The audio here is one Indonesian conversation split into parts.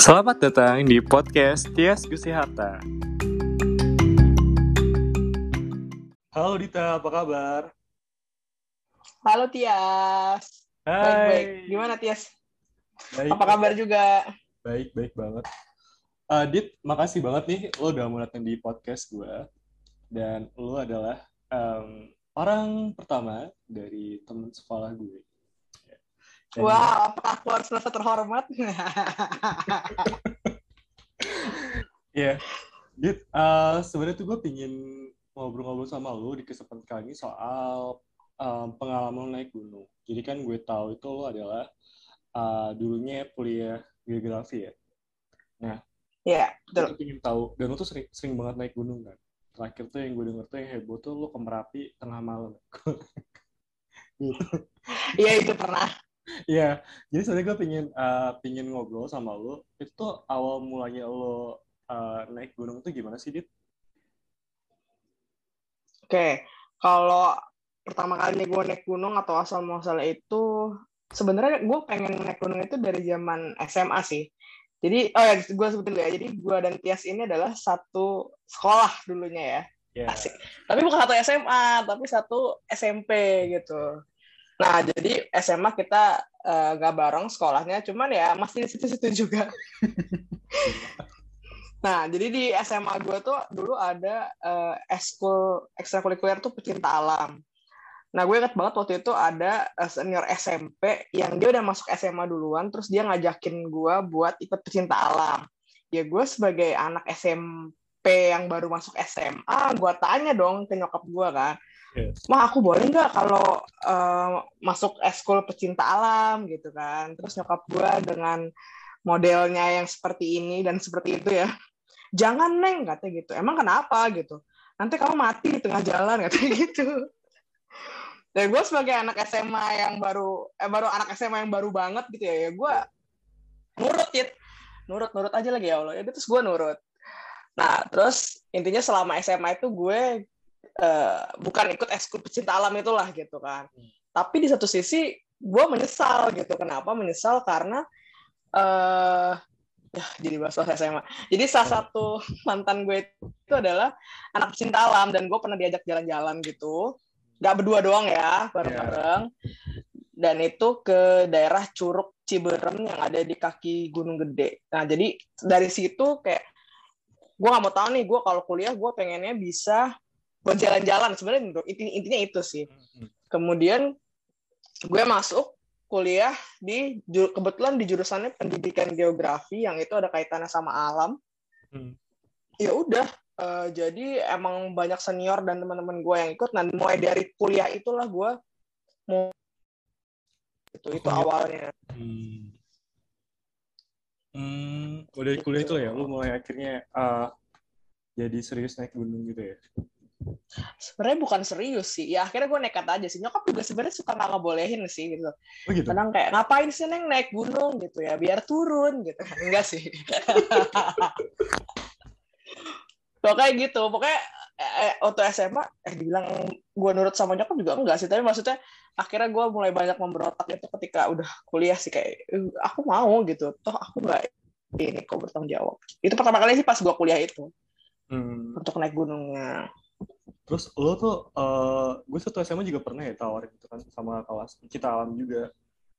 Selamat datang di podcast Tias Gusti Harta. Halo Dita, apa kabar? Halo Tias. Hai. Baik-baik. Gimana Tias? Baik, Apa kabar juga? Baik, baik banget. Uh, Dit, makasih banget nih lo udah mau datang di podcast gue. Dan lo adalah um, orang pertama dari teman sekolah gue. Dan- Wah, apakah aku harus merasa terhormat? Iya. Dit, uh, sebenarnya tuh gue pingin ngobrol-ngobrol sama lo di kesempatan kali ini soal um, pengalaman naik gunung. Jadi kan gue tahu itu lo adalah uh, dulunya kuliah geografi ya. ya, betul. Gue pingin tahu, dan lo tuh sering, sering banget naik gunung kan. Terakhir tuh yang gue denger tuh yang heboh tuh lo ke Merapi tengah malam. gitu. Iya, itu pernah. Iya, jadi sebenarnya gue pingin uh, pingin ngobrol sama lo. Itu awal mulanya lo uh, naik gunung tuh gimana sih, Dit? Oke, kalau pertama kali gue naik gunung atau asal muasal itu, sebenarnya gue pengen naik gunung itu dari zaman SMA sih. Jadi, oh ya, gue sebutin dulu ya. Jadi, gue dan Tias ini adalah satu sekolah dulunya ya. Ya. Asik. Tapi bukan satu SMA, tapi satu SMP gitu. Nah, jadi SMA kita eh, nggak bareng sekolahnya, cuman ya masih di situ-situ juga. nah, jadi di SMA gue tuh dulu ada eh, eskul ekstrakurikuler tuh pecinta alam. Nah, gue inget banget waktu itu ada eh, senior SMP yang dia udah masuk SMA duluan, terus dia ngajakin gue buat ikut pecinta alam. Ya gue sebagai anak SMP yang baru masuk SMA, gue tanya dong ke nyokap gue kan. Mah aku boleh nggak kalau eh, masuk eskul pecinta alam gitu kan. Terus nyokap gue dengan modelnya yang seperti ini dan seperti itu ya, jangan neng katanya gitu. Emang kenapa gitu? Nanti kamu mati di tengah jalan katanya gitu. Dan gue sebagai anak SMA yang baru, eh, baru anak SMA yang baru banget gitu ya, ya gue nurut ya, nurut nurut aja lagi ya Allah. Ya terus gue nurut. Nah terus intinya selama SMA itu gue eh, bukan ikut ekskul pecinta alam itulah gitu kan. Tapi di satu sisi gue menyesal gitu. Kenapa menyesal? Karena eh ya jadi bahas SMA. Jadi salah satu mantan gue itu adalah anak pecinta alam dan gue pernah diajak jalan-jalan gitu. Gak berdua doang ya, bareng-bareng. Dan itu ke daerah Curug Ciberem yang ada di kaki Gunung Gede. Nah jadi dari situ kayak gue nggak mau tahu nih gue kalau kuliah gue pengennya bisa buat jalan-jalan. Sebenarnya menurut- inti- intinya itu sih. Kemudian gue masuk kuliah di kebetulan di jurusannya pendidikan geografi yang itu ada kaitannya sama alam. Hmm. ya udah eh, jadi emang banyak senior dan teman-teman gue yang ikut. Dan mulai dari kuliah itulah gue mau itu itu Oh, awalnya. Hmm. Hmm, udah dari kuliah itu ya, lu mulai akhirnya uh, jadi serius naik gunung gitu ya? Sebenarnya bukan serius sih. Ya akhirnya gue nekat aja sih. Nyokap juga sebenarnya suka nggak ngebolehin sih gitu. Oh gitu? kadang kayak ngapain sih neng naik gunung? gitu ya biar turun gitu. Enggak sih. Pokoknya gitu. Pokoknya eh, eh, waktu SMA eh dibilang gue nurut sama nyokap juga enggak sih. Tapi maksudnya akhirnya gue mulai banyak memberontak itu ketika udah kuliah sih. Kayak "Eh, aku mau gitu. Toh aku nggak ini kok bertanggung jawab. Itu pertama kali sih pas gue kuliah itu. Hmm. untuk naik gunungnya Terus lo tuh, uh, gue satu SMA juga pernah ya tawarin gitu kan sama kelas kita alam juga.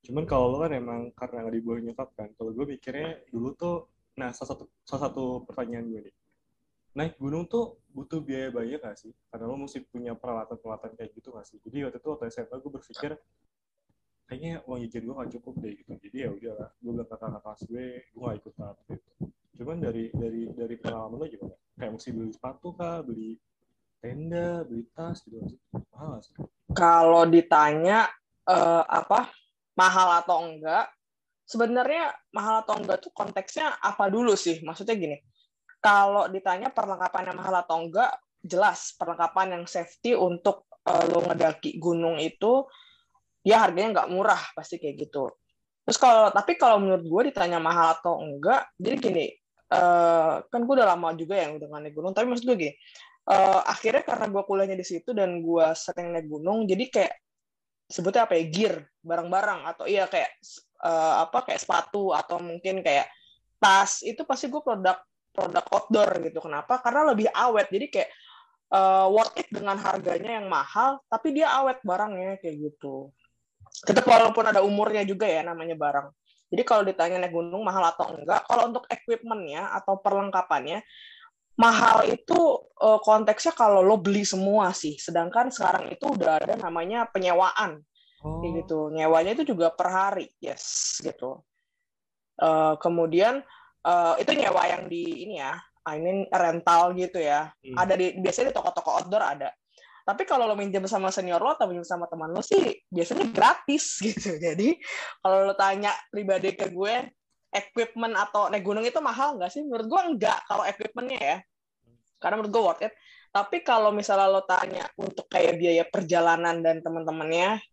Cuman kalau lo kan emang karena nggak dibolehin nyokap kan. Kalau gue mikirnya dulu tuh, nah salah satu salah satu pertanyaan gue nih, naik gunung tuh butuh biaya banyak gak sih? Karena lo mesti punya peralatan-peralatan kayak gitu gak sih? Jadi waktu itu waktu SMA gue berpikir kayaknya uang jajan gue gak cukup deh gitu. Jadi ya udahlah, gue bilang kakak kelas gue, gue gak ikut lah waktu itu. Cuman dari dari dari pengalaman lo gimana? Kayak mesti beli sepatu kah, beli tenda, beli tas gitu. Mahal sih. kalau ditanya eh, apa mahal atau enggak sebenarnya mahal atau enggak tuh konteksnya apa dulu sih maksudnya gini kalau ditanya perlengkapan yang mahal atau enggak jelas perlengkapan yang safety untuk eh, lo ngedaki gunung itu ya harganya nggak murah pasti kayak gitu terus kalau tapi kalau menurut gue ditanya mahal atau enggak jadi gini eh, kan gue udah lama juga yang udah naik gunung tapi maksud gue gini eh, akhirnya karena gue kuliahnya di situ dan gue sering naik gunung jadi kayak sebutnya apa ya gear barang-barang atau iya kayak eh, apa kayak sepatu atau mungkin kayak tas itu pasti gue produk produk outdoor gitu. Kenapa? Karena lebih awet. Jadi kayak uh, worth it dengan harganya yang mahal, tapi dia awet barangnya kayak gitu. Tetap walaupun ada umurnya juga ya namanya barang. Jadi kalau ditanya naik gunung mahal atau enggak, kalau untuk equipmentnya atau perlengkapannya, mahal itu uh, konteksnya kalau lo beli semua sih. Sedangkan sekarang itu udah ada namanya penyewaan. Oh. gitu. Nyewanya itu juga per hari. Yes, gitu. Uh, kemudian uh, itu nyewa yang di ini ya, I mean rental gitu ya. Hmm. Ada di biasanya di toko-toko outdoor ada. Tapi kalau lo minjem sama senior lo atau minjem sama teman lo sih biasanya gratis gitu. Jadi kalau lo tanya pribadi ke gue, equipment atau naik gunung itu mahal nggak sih? Menurut gue enggak kalau equipmentnya ya. Karena menurut gue worth it. Tapi kalau misalnya lo tanya untuk kayak biaya perjalanan dan teman-temannya,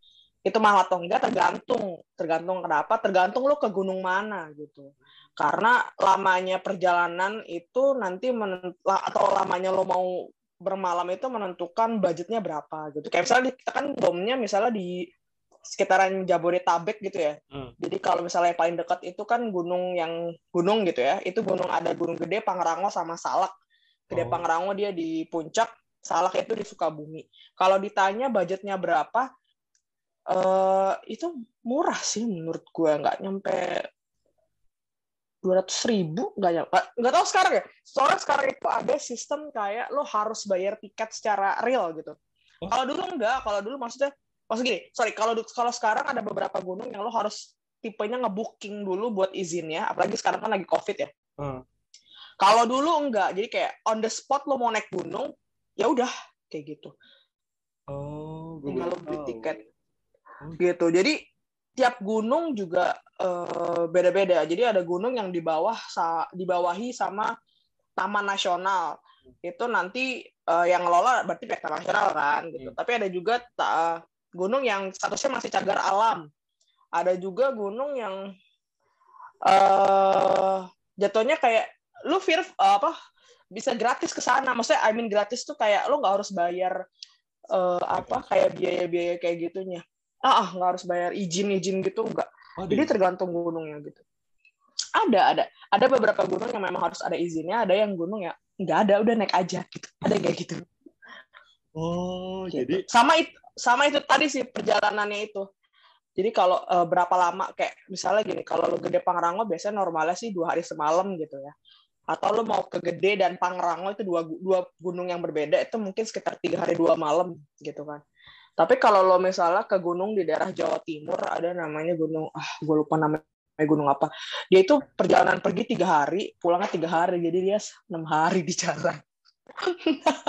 itu mahal atau enggak tergantung. Tergantung kenapa? Tergantung lo ke gunung mana gitu karena lamanya perjalanan itu nanti atau lamanya lo mau bermalam itu menentukan budgetnya berapa gitu kayak misalnya kita kan domnya misalnya di sekitaran Jabodetabek gitu ya. Hmm. jadi kalau misalnya yang paling dekat itu kan gunung yang gunung gitu ya. Itu gunung ada gunung gede Pangrango sama Salak. Gede oh. Pangrango dia di puncak Salak itu di Sukabumi. Kalau ditanya budgetnya berapa uh, itu murah sih menurut gue nggak nyampe dua ratus ribu nggak ya nggak tahu sekarang ya. Soalnya sekarang itu ada sistem kayak lo harus bayar tiket secara real gitu. Oh. kalau dulu enggak kalau dulu maksudnya maksud gini sorry kalau kalau sekarang ada beberapa gunung yang lo harus tipenya ngebooking dulu buat izinnya apalagi sekarang kan lagi covid ya hmm. kalau dulu enggak jadi kayak on the spot lo mau naik gunung ya udah kayak gitu oh tinggal lo beli tiket oh. gitu jadi tiap gunung juga uh, beda-beda. Jadi ada gunung yang di bawah sa dibawahi sama taman nasional. Itu nanti uh, yang ngelola berarti pihak taman nasional kan gitu. Hmm. Tapi ada juga uh, gunung yang statusnya masih cagar alam. Ada juga gunung yang uh, jatuhnya kayak lu feel uh, apa bisa gratis ke sana. Maksudnya I mean gratis tuh kayak lu nggak harus bayar uh, apa kayak biaya-biaya kayak gitunya. Ah, ah nggak harus bayar izin izin gitu nggak. Oh, jadi tergantung gunungnya gitu. Ada ada. Ada beberapa gunung yang memang harus ada izinnya ada yang gunung ya nggak ada udah naik aja gitu. Ada kayak gitu. Oh gitu. jadi sama itu sama itu tadi sih perjalanannya itu jadi kalau uh, berapa lama kayak misalnya gini kalau lo gede Pangrango biasanya normalnya sih dua hari semalam gitu ya atau lo mau ke Gede dan Pangrango itu dua dua gunung yang berbeda itu mungkin sekitar tiga hari dua malam gitu kan tapi kalau lo misalnya ke gunung di daerah Jawa Timur ada namanya gunung ah gue lupa namanya gunung apa. Dia itu perjalanan pergi tiga hari, pulangnya tiga hari, jadi dia enam hari di jalan.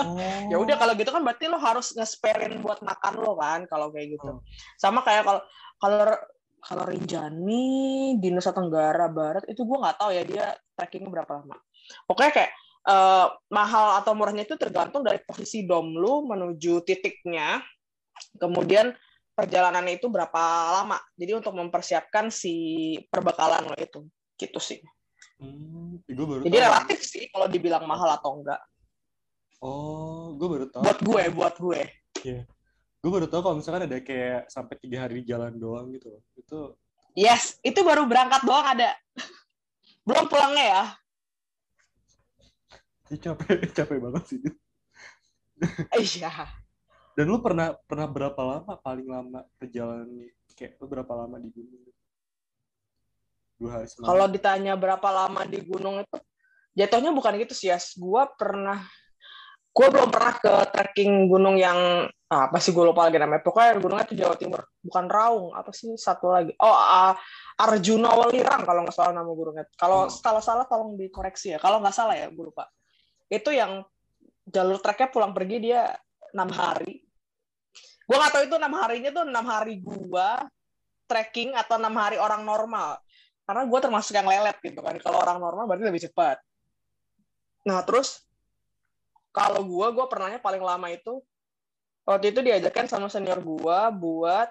Oh. ya udah kalau gitu kan berarti lo harus ngesperin buat makan lo kan kalau kayak gitu. Sama kayak kalau kalau kalau Rinjani di Nusa Tenggara Barat itu gue nggak tahu ya dia trekkingnya berapa lama. Pokoknya kayak uh, mahal atau murahnya itu tergantung dari posisi dom lu menuju titiknya Kemudian perjalanan itu berapa lama. Jadi untuk mempersiapkan si perbekalan lo itu. Gitu sih. Hmm, gue baru Jadi tahu. relatif sih kalau dibilang mahal atau enggak. Oh, gue baru tahu. Buat gue, buat gue. Iya. Yeah. Gue baru tahu kalau misalkan ada kayak sampai tiga hari di jalan doang gitu. Itu Yes, itu baru berangkat doang ada. Belum pulangnya ya. Ini capek, capek banget sih. Iya. Dan lu pernah pernah berapa lama paling lama perjalanan kayak lu berapa lama di gunung? Dua hari semalam. Kalau ditanya berapa lama di gunung itu jatuhnya bukan gitu sih ya. Gua pernah gue belum pernah ke trekking gunung yang ah, apa sih gue lupa lagi namanya. Pokoknya gunungnya itu Jawa Timur. Bukan Raung apa sih satu lagi? Oh uh, Arjuna Walirang kalau nggak salah nama gunungnya. Kalau hmm. kalau salah tolong dikoreksi ya. Kalau nggak salah ya gue lupa. Itu yang jalur treknya pulang pergi dia enam hari. Gue gak tahu itu enam harinya tuh enam hari gue trekking atau enam hari orang normal. Karena gue termasuk yang lelet gitu kan. Kalau orang normal berarti lebih cepat. Nah terus kalau gue gue pernahnya paling lama itu waktu itu diajarkan sama senior gue buat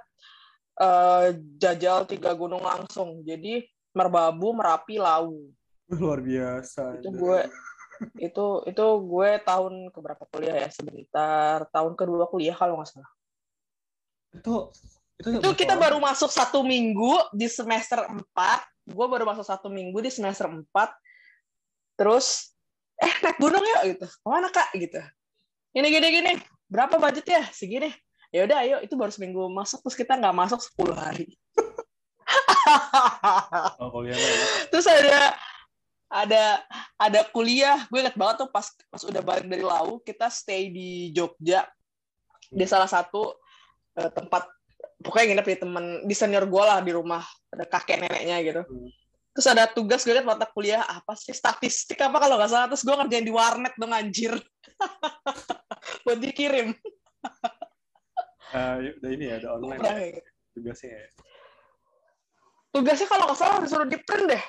uh, jajal tiga gunung langsung. Jadi merbabu merapi lau. Luar biasa itu gue itu itu gue tahun keberapa kuliah ya? Sebentar tahun kedua kuliah kalau nggak salah. Itu itu, itu kita baru masuk satu minggu di semester 4 gue baru masuk satu minggu di semester 4 terus eh naik gunung ya gitu. Ke mana kak? Gitu. Ini gini gini. Berapa budgetnya? Segini. Ya udah ayo. Itu baru seminggu masuk terus kita nggak masuk 10 hari. Oh, kuliah ya. terus ada ada ada kuliah. Gue inget banget tuh pas pas udah balik dari Lau kita stay di Jogja. Di salah satu uh, tempat. Pokoknya nginep di temen di senior gue lah di rumah. Ada kakek neneknya gitu. Hmm. Terus ada tugas gue liat mata kuliah apa sih? Statistik apa kalau nggak salah. Terus gue ngerjain di warnet dong anjir. Buat dikirim. Uh, udah ini ya ada online ya, gitu. tugasnya ya. tugasnya kalau nggak salah disuruh di print deh.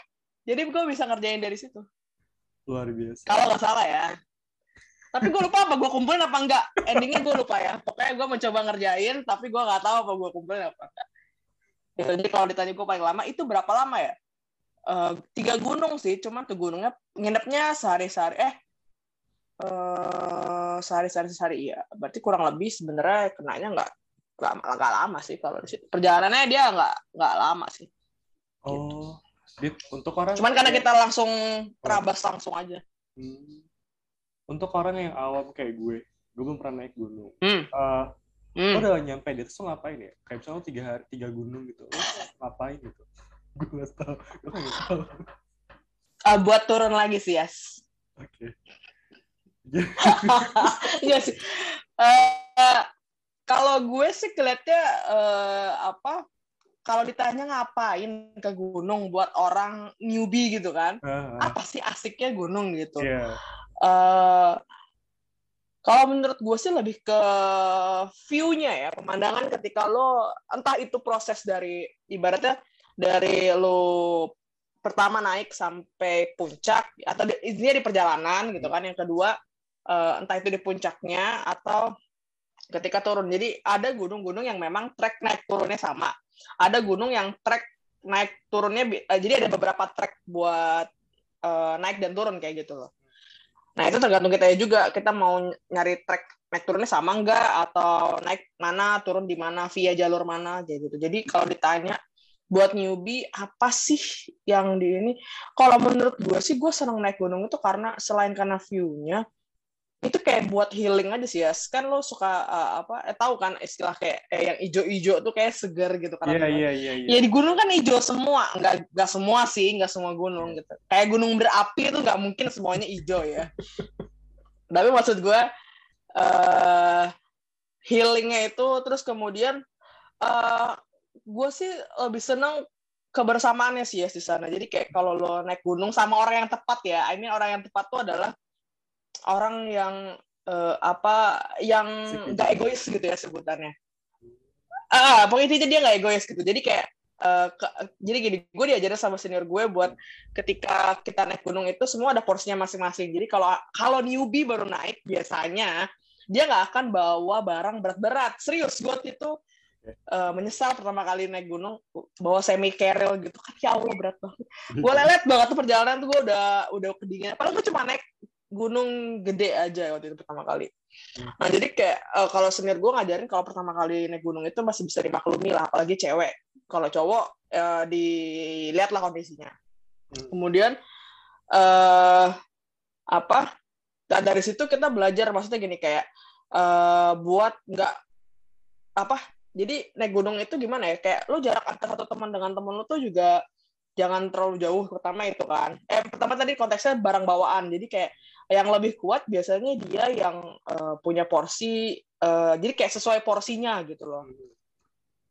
Jadi gue bisa ngerjain dari situ. Luar biasa. Kalau nggak salah ya. Tapi gue lupa apa gue kumpulin apa enggak endingnya gue lupa ya. Pokoknya gue mencoba ngerjain tapi gue nggak tahu apa gue kumpulin apa enggak gitu. jadi kalau ditanya gue paling lama itu berapa lama ya uh, tiga gunung sih cuman tuh gunungnya nginepnya sehari-sehari eh uh, sehari-sehari sehari iya. Berarti kurang lebih sebenarnya kenanya nggak nggak nggak lama sih kalau di situ. Perjalanannya dia nggak nggak lama sih. Oh gitu. untuk orang cuman karena kita langsung terabas langsung aja. Hmm. Untuk orang yang awam kayak gue gue belum pernah naik gunung. Hmm. Uh, hmm. udah nyampe di atas ngapain ya? Kayak misalnya tiga hari tiga gunung gitu. Lo ngapain gitu gue nggak tahu gue nggak tahu uh, buat turun lagi sih yes oke okay. Iya sih. Uh, kalau gue sih kelihatnya uh, apa? Kalau ditanya ngapain ke gunung buat orang newbie gitu kan? Uh, uh. Apa sih asiknya gunung gitu? Yeah. Uh, kalau menurut gue sih lebih ke view-nya ya, pemandangan ketika lo entah itu proses dari ibaratnya dari lo pertama naik sampai puncak atau intinya di perjalanan gitu kan. Yang kedua uh, entah itu di puncaknya atau ketika turun. Jadi ada gunung-gunung yang memang trek naik turunnya sama. Ada gunung yang trek naik turunnya uh, jadi ada beberapa trek buat uh, naik dan turun kayak gitu loh. Nah, itu tergantung kita juga. Kita mau nyari track naik turunnya sama enggak atau naik mana, turun di mana, via jalur mana kayak gitu. Jadi kalau ditanya buat newbie apa sih yang di ini? Kalau menurut gue sih gue seneng naik gunung itu karena selain karena view-nya, itu kayak buat healing aja sih ya kan lo suka uh, apa eh tahu kan istilah kayak eh, yang ijo-ijo tuh kayak segar gitu kan? Iya iya iya ya di gunung kan hijau semua. Nggak nggak semua sih nggak semua gunung gitu. Kayak gunung berapi itu nggak mungkin semuanya hijau ya. Tapi maksud gue uh, healingnya itu terus kemudian uh, gue sih lebih seneng kebersamaannya sih ya di sana jadi kayak kalau lo naik gunung sama orang yang tepat ya ini orang yang tepat tuh adalah orang yang uh, apa yang nggak egois gitu ya sebutannya. Ah, uh, pokoknya dia nggak egois gitu. Jadi kayak Uh, ke, jadi gini, gue diajarin sama senior gue buat ketika kita naik gunung itu semua ada porsinya masing-masing. Jadi kalau kalau newbie baru naik biasanya dia nggak akan bawa barang berat-berat. Serius, gue itu uh, menyesal pertama kali naik gunung bawa semi carrier gitu kan ya Allah berat banget. Gue lelet banget tuh perjalanan tuh gue udah udah kedinginan. Padahal gue cuma naik gunung gede aja waktu itu pertama kali. Nah jadi kayak uh, kalau senior gue ngajarin kalau pertama kali naik gunung itu masih bisa dimaklumi lah, apalagi cewek. Kalau cowok uh, dilihatlah kondisinya. Hmm. Kemudian uh, apa? Nah, dari situ kita belajar maksudnya gini kayak uh, buat nggak apa? Jadi naik gunung itu gimana ya? Kayak lu jarak antara satu teman dengan temen lu tuh juga jangan terlalu jauh pertama itu kan. Eh pertama tadi konteksnya barang bawaan. Jadi kayak yang lebih kuat biasanya dia yang uh, punya porsi uh, jadi kayak sesuai porsinya gitu loh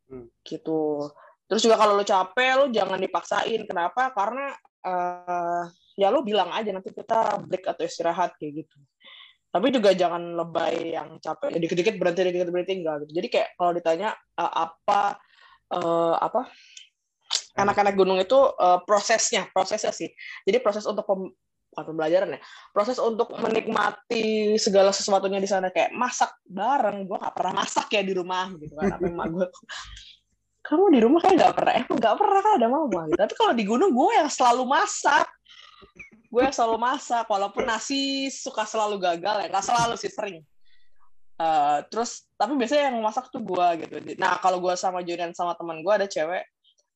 hmm. gitu terus juga kalau lo capek lo jangan dipaksain kenapa karena uh, ya lo bilang aja nanti kita break atau istirahat kayak gitu tapi juga jangan lebay yang capek dikit-dikit berhenti dikit-dikit berhenti enggak gitu. Jadi kayak kalau ditanya uh, apa uh, apa anak-anak gunung itu uh, prosesnya prosesnya sih. Jadi proses untuk bukan pembelajaran ya proses untuk menikmati segala sesuatunya di sana. Kayak masak bareng gue gak pernah masak ya di rumah gitu kan apa emak gue kamu di rumah kayak gak pernah emang gak pernah kan ada mama gitu. Tapi kalau di gunung gue yang selalu masak gue selalu masak walaupun nasi suka selalu gagal ya gak selalu sih sering uh, terus tapi biasanya yang masak tuh gue gitu nah kalau gue sama Junian sama teman gue ada cewek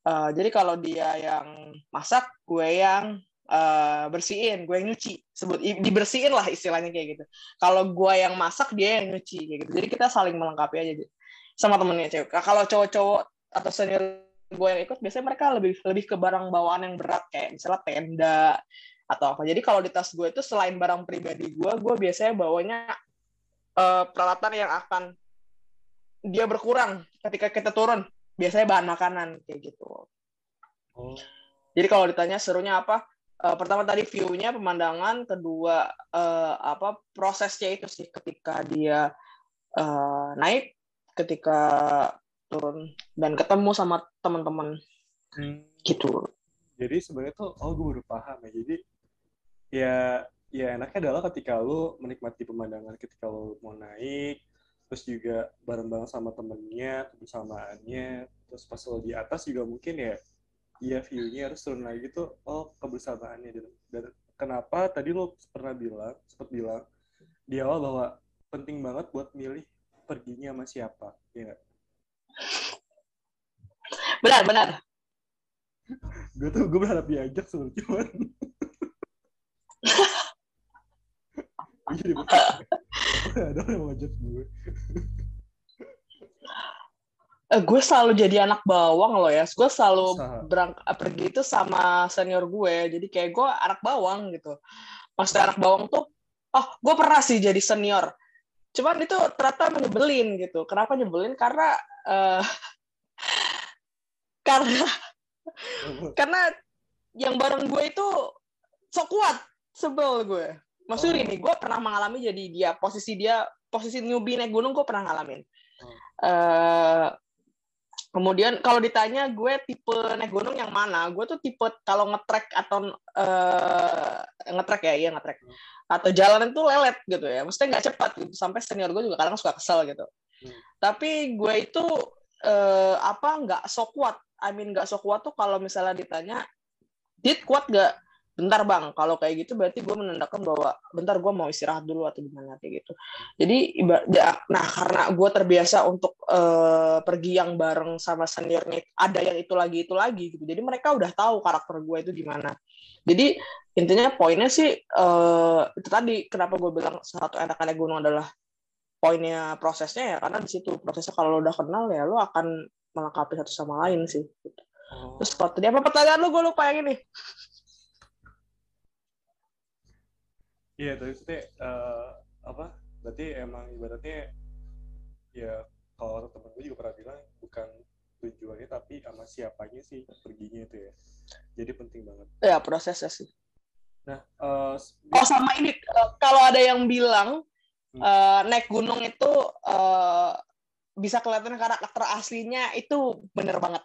Uh, jadi kalau dia yang masak, gue yang uh, bersihin, gue yang nyuci. Sebut dibersihin lah istilahnya kayak gitu. Kalau gue yang masak, dia yang nyuci kayak gitu. Jadi kita saling melengkapi aja sama temennya cewek. Kalau cowok-cowok atau senior gue yang ikut, biasanya mereka lebih lebih ke barang bawaan yang berat kayak misalnya tenda atau apa. Jadi kalau di tas gue itu selain barang pribadi gue, gue biasanya bawanya uh, peralatan yang akan dia berkurang ketika kita turun biasanya bahan makanan kayak gitu. Oh. Jadi kalau ditanya serunya apa? Uh, pertama tadi view-nya, pemandangan, kedua uh, apa prosesnya itu sih ketika dia uh, naik, ketika turun dan ketemu sama teman-teman. Hmm. Gitu. Jadi sebenarnya tuh oh gue baru paham ya. Jadi ya ya enaknya adalah ketika lu menikmati pemandangan ketika lu mau naik terus juga bareng-bareng sama temennya kebersamaannya terus pas lo di atas juga mungkin ya iya view-nya harus turun lagi tuh oh kebersamaannya. Dan, dan kenapa tadi lo pernah bilang sempat bilang di awal bahwa penting banget buat milih perginya sama siapa ya benar benar. Gue tuh gue berharap diajak sebenarnya cuman jadi ada mau gue. Eh, gue selalu jadi anak bawang loh ya. Gue selalu berang eh, pergi itu sama senior gue. Jadi kayak gue anak bawang gitu. Maksudnya anak bawang tuh oh gue pernah sih jadi senior. Cuman itu ternyata menyebelin gitu. Kenapa nyebelin? Karena uh, karena karena yang bareng gue itu sok kuat sebel gue maksudnya oh. ini gue pernah mengalami jadi dia posisi dia posisi newbie naik gunung gue pernah ngalamin oh. uh, kemudian kalau ditanya gue tipe naik gunung yang mana gue tuh tipe kalau ngetrek atau uh, ngetrek ya iya ngetrek hmm. atau jalan itu lelet gitu ya maksudnya nggak cepat gitu sampai senior gue juga kadang suka kesel gitu hmm. tapi gue itu uh, apa nggak so kuat I mean nggak so kuat tuh kalau misalnya ditanya dit kuat gak bentar bang. Kalau kayak gitu berarti gue menandakan bahwa bentar gue mau istirahat dulu atau gimana kayak gitu. Jadi ya, nah karena gue terbiasa untuk uh, pergi yang bareng sama seniornya ada yang itu lagi itu lagi gitu. Jadi mereka udah tahu karakter gue itu gimana jadi intinya poinnya sih uh, itu tadi kenapa gue bilang satu enakannya gunung adalah poinnya prosesnya ya karena di situ prosesnya kalau lo udah kenal ya lo akan melengkapi satu sama lain sih gitu. terus kalau tadi apa pertanyaan lo? Gue lupa yang ini Iya, tapi itu uh, apa? Berarti emang ibaratnya ya kalau temen gue juga pernah bilang bukan tujuannya tapi sama siapanya sih perginya itu ya. Jadi penting banget. Ya prosesnya sih. Nah, uh, oh sama ini uh, kalau ada yang bilang hmm. uh, naik gunung itu uh, bisa kelihatan karakter aslinya itu bener banget.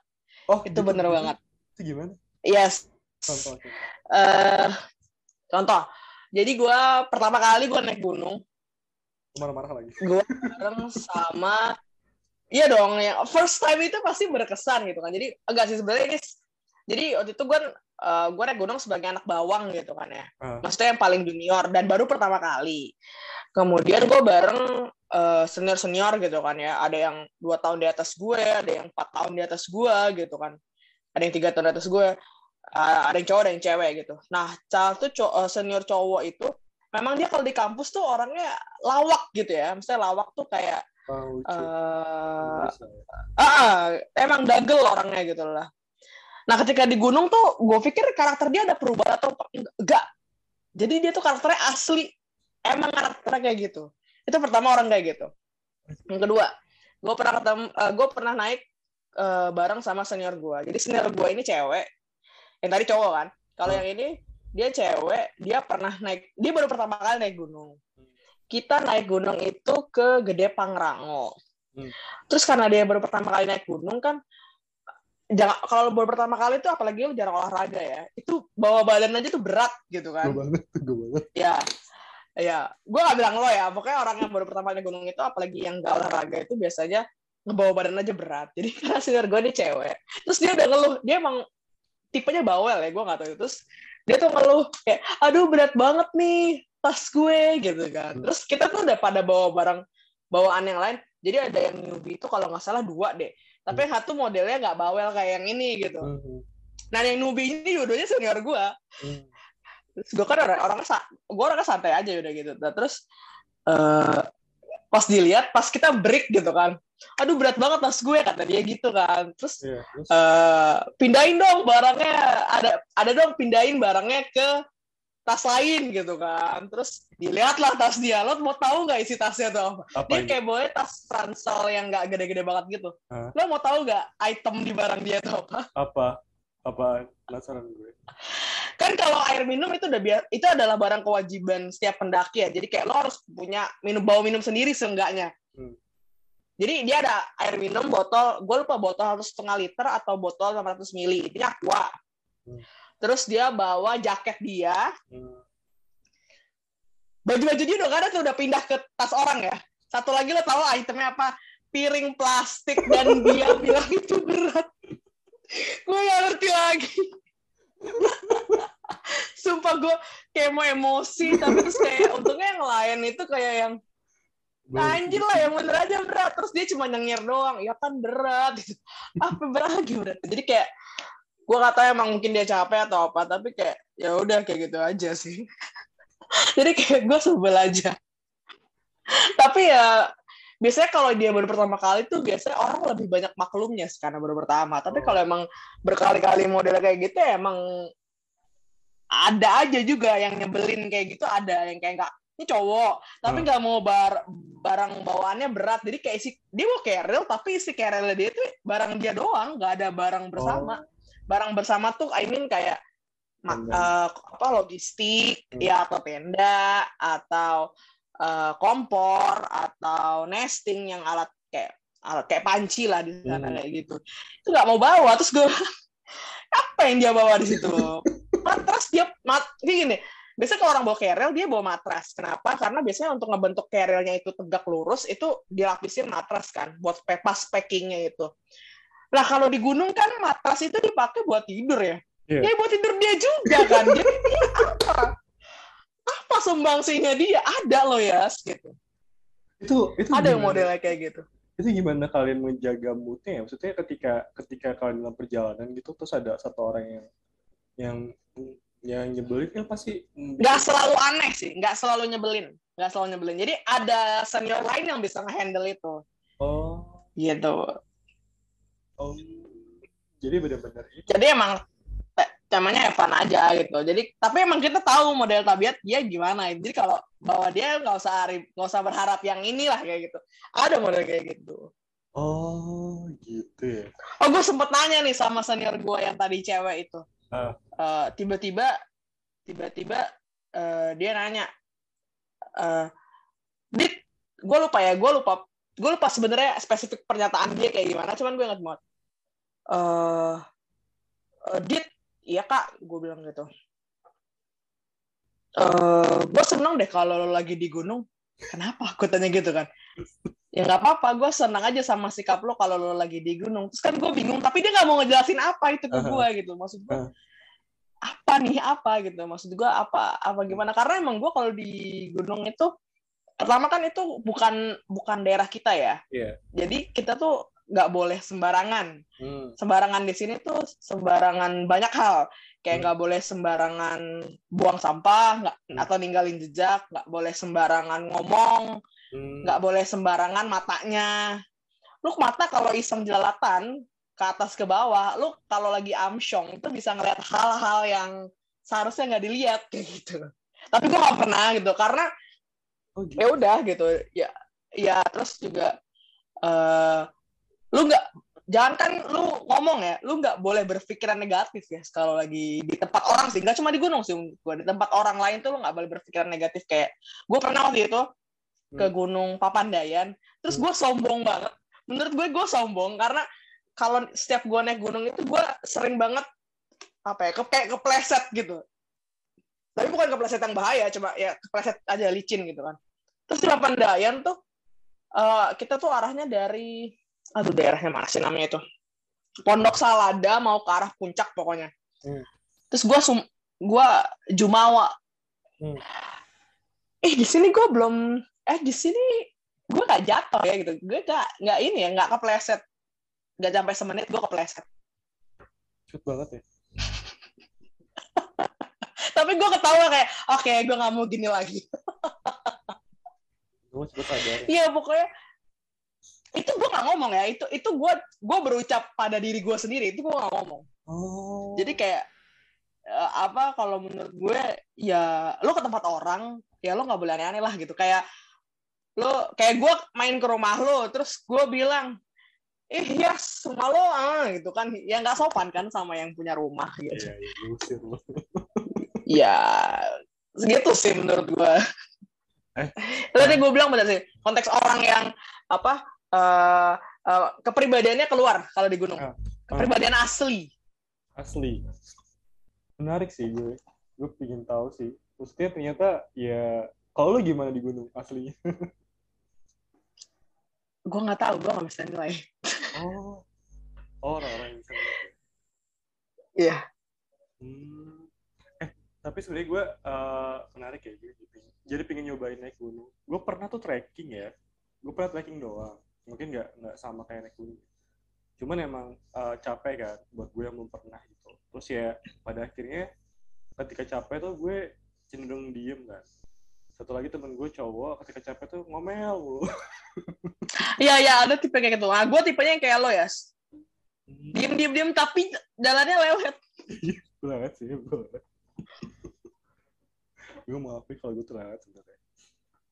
Oh, itu gitu, bener itu, banget. Itu gimana? Yes. Contoh. Uh, contoh jadi gue pertama kali gue naik gunung. Marah-marah lagi. Gue bareng sama Iya dong, yang first time itu pasti berkesan gitu kan. Jadi enggak sih sebenarnya ini jadi waktu itu gue uh, gue naik gunung sebagai anak bawang gitu kan ya. Uh. Maksudnya yang paling junior dan baru pertama kali. Kemudian gue bareng uh, senior-senior gitu kan ya. Ada yang dua tahun di atas gue, ada yang empat tahun di atas gue gitu kan. Ada yang tiga tahun di atas gue ada yang cowok ada yang cewek gitu. Nah Charles tuh cow eh, senior cowok itu memang dia kalau di kampus tuh orangnya lawak gitu ya. Misalnya lawak tuh kayak oh, uh, uh, emang dagel orangnya gitu lah. Nah ketika di gunung tuh gue pikir karakter dia ada perubahan atau enggak? Jadi dia tuh karakternya asli. Emang karakternya kayak gitu. Itu pertama orang kayak gitu. Yang kedua gue pernah ketemu uh, gue pernah naik uh, bareng sama senior gue jadi senior gue ini cewek yang tadi cowok kan? Kalau hmm. yang ini dia cewek dia pernah naik dia baru pertama kali naik gunung. Kita naik gunung itu ke Gede Pangrango. Hmm. terus karena dia baru pertama kali naik gunung kan jangan kalau baru pertama kali itu apalagi lu jarang olahraga ya itu bawa badan aja tuh berat gitu kan. Gue banget gue banget. Ya ya gue gak bilang lo ya pokoknya orang yang baru pertama kali gunung itu apalagi yang gak olahraga itu biasanya ngebawa badan aja berat. Jadi karena senior gue nih cewek terus dia udah ngeluh dia emang tipenya bawel ya gue nggak tahu. Terus dia tuh ngeluh kayak aduh berat banget nih tas gue gitu kan. Hmm. terus kita tuh udah pada bawa barang bawaan yang lain. Jadi ada yang newbie itu kalau nggak salah dua deh. Tapi yang satu modelnya nggak bawel kayak yang ini gitu. Hmm. nah yang nubi ini dua-duanya senior gue Hmm. terus gue kan orang orang gue orangnya santai aja udah gitu. Nah, terus eh pas dilihat pas kita break gitu kan aduh berat banget tas gue kata dia gitu kan terus Iya, terus? eh pindahin dong barangnya ada ada dong pindahin barangnya ke tas lain gitu kan terus dilihatlah tas dia lo mau tahu nggak isi tasnya tuh apa dia ini? kayak boleh tas ransel yang nggak gede-gede banget gitu Hah? lo mau tahu nggak item di barang dia tuh apa Apa? Apa? Penasaran gue. kan kalau air minum itu udah biasa itu adalah barang kewajiban setiap pendaki ya jadi kayak lo harus punya minum bawa minum sendiri seenggaknya Hmm. Jadi dia ada air minum botol gue lupa botol harus setengah liter atau botol 600 mili itu aqua. Hmm. terus dia bawa jaket dia. Hmm. baju-baju dia udah ada tuh udah pindah ke tas orang ya. Satu lagi lo tahu itemnya apa? Piring plastik dan dia bilang itu berat. Gue gak ngerti lagi. Sumpah gue kayak mau emosi tapi terus kayak untungnya yang lain itu kayak yang anjir lah yang bener aja berat terus dia cuma nyengir doang. Ya kan berat. Gitu. apa berat? Lagi berat jadi kayak gue kata emang mungkin dia capek atau apa tapi kayak ya udah kayak gitu aja sih. Jadi kayak gue sebel aja. Tapi ya biasanya kalau dia baru pertama kali tuh biasanya orang lebih banyak maklumnya karena baru pertama. Tapi kalau emang berkali-kali model kayak gitu ya emang ada aja juga yang nyebelin kayak gitu ada yang kayak nggak ini cowok tapi Hmm. nggak mau bar barang bawaannya berat jadi kayak isi dia mau carrier tapi isi carrier dia tuh barang dia doang nggak ada barang bersama barang bersama tuh I mean kayak Tenda. eh, apa logistik Hmm. ya atau tenda atau eh, kompor atau nesting yang alat kayak alat kayak panci lah di sana Hmm. kayak gitu itu nggak mau bawa terus gue apa yang dia bawa di situ matras dia mat gini biasanya kalau orang bawa kerel dia bawa matras. Kenapa? Karena biasanya untuk ngebentuk kerelnya itu tegak lurus itu dilapisin matras kan buat pas packingnya itu. Nah kalau di gunung kan matras itu dipakai buat tidur ya? Iya. ya buat tidur dia juga kan? Jadi dia apa? Apa sumbangsinya dia? Ada loh ya gitu. Itu itu ada yang modelnya kayak gitu. Itu gimana kalian menjaga moodnya ya? Maksudnya ketika ketika kalian dalam perjalanan gitu terus ada satu orang yang yang yang nyebelin kan pasti nggak selalu aneh sih nggak selalu nyebelin nggak selalu nyebelin. Jadi ada senior lain yang bisa nge-handle itu. Oh. Gitu. Oh. Jadi benar-benar jadi emang te- temanya Evan aja gitu. Jadi tapi emang kita tahu model tabiat dia gimana. Jadi kalau bawa dia nggak usah hari- nggak usah berharap yang inilah kayak gitu. Ada model kayak gitu. Oh gitu ya. Oh gue sempet nanya nih sama senior gue yang tadi cewek itu Ah. Eh, tiba-tiba tiba-tiba eh, dia nanya eh dit gue lupa ya gue lupa gue lupa sebenarnya spesifik pernyataan dia kayak gimana cuman gue inget banget. Eh eh, dit iya kak gue bilang gitu. Eh gue seneng deh kalau lo lagi di gunung. Kenapa? Aku tanya gitu kan ya nggak apa-apa gue senang aja sama sikap lo kalau lo lagi di gunung. Terus kan gue bingung tapi dia nggak mau ngejelasin apa itu ke gue gitu. Maksud gue apa nih apa gitu. Maksud gue apa apa gimana? Karena emang gue kalau di gunung itu pertama kan itu bukan bukan daerah kita ya. Iya. jadi kita tuh nggak boleh sembarangan. Hmm. sembarangan di sini tuh sembarangan banyak hal. Kayak Hmm. nggak boleh sembarangan buang sampah nggak Hmm. atau ninggalin jejak nggak boleh sembarangan ngomong Hmm. nggak boleh sembarangan matanya. Lu mata kalau iseng jelalatan ke atas ke bawah lu kalau lagi amsyong itu bisa ngeliat hal-hal yang seharusnya nggak dilihat kayak gitu. Tapi gue nggak pernah gitu karena Oh, gitu. ya udah gitu. Ya ya terus juga eh lu nggak jangan kan lu ngomong ya lu nggak boleh berpikiran negatif ya kalau lagi di tempat orang sih. Nggak cuma di gunung sih gua di tempat orang lain tuh lu nggak boleh berpikiran negatif. Kayak gue pernah waktu itu ke Hmm. gunung Papandayan. Terus gue sombong banget. Menurut gue gue sombong karena kalau setiap gue naik gunung itu gue sering banget apa ya ke, kayak kepleset gitu. Tapi bukan kepleset yang bahaya coba ya kepleset aja licin gitu kan. Terus di Papandayan tuh eh, kita tuh arahnya dari aduh daerahnya mana sih namanya itu? Pondok Salada mau ke arah puncak pokoknya. Hmm. terus gue sum gua Jumawa. Hmm. eh di sini gue belum eh di sini gue gak jatuh ya gitu. Gue gak nggak ini ya nggak kepleset. Nggak sampai semenit gue kepleset. Cepet banget ya. Tapi gue ketawa kayak oke okay, gue nggak mau gini lagi. Gue cepet sadar. Iya pokoknya itu gue nggak ngomong ya. Itu itu gue gue berucap pada diri gue sendiri. Itu gue nggak ngomong. Oh. Jadi kayak uh, apa kalau menurut gue ya lo ke tempat orang ya lo nggak boleh aneh-aneh lah gitu. Kayak lo kayak gue main ke rumah lo terus gue bilang eh ya rumah lo ah gitu kan. Ya nggak sopan kan sama yang punya rumah gitu. Lo ya segitu sih menurut gue Eh. tadi gue bilang benar sih konteks orang yang apa uh, uh, kepribadiannya keluar kalau di gunung. Ah. kepribadian asli. Asli. Menarik sih gue gue pingin tahu sih. Maksudnya ternyata ya kalau lu gimana di gunung aslinya gue nggak tahu gue nggak bisa nilai oh oh orang-orang yang bisa iya Hmm. Eh, tapi sebenarnya gue eh, menarik ya, jadi pingin, jadi pingin nyobain naik gunung. Gue pernah tuh trekking ya, gue pernah trekking doang. Mungkin nggak nggak sama kayak naik gunung. Cuman emang eh, capek kan, buat gue yang belum pernah gitu. Terus ya pada akhirnya ketika capek tuh gue cenderung diem kan. Satu lagi temen gue cowok ketika capek tuh ngomel mulu. iya iya ada tipe kayak gitu nah gue tipenya yang kayak lo ya diem diem diem tapi jalannya lewat banget sih banget. gue maafin kalau gue terlambat sebenarnya.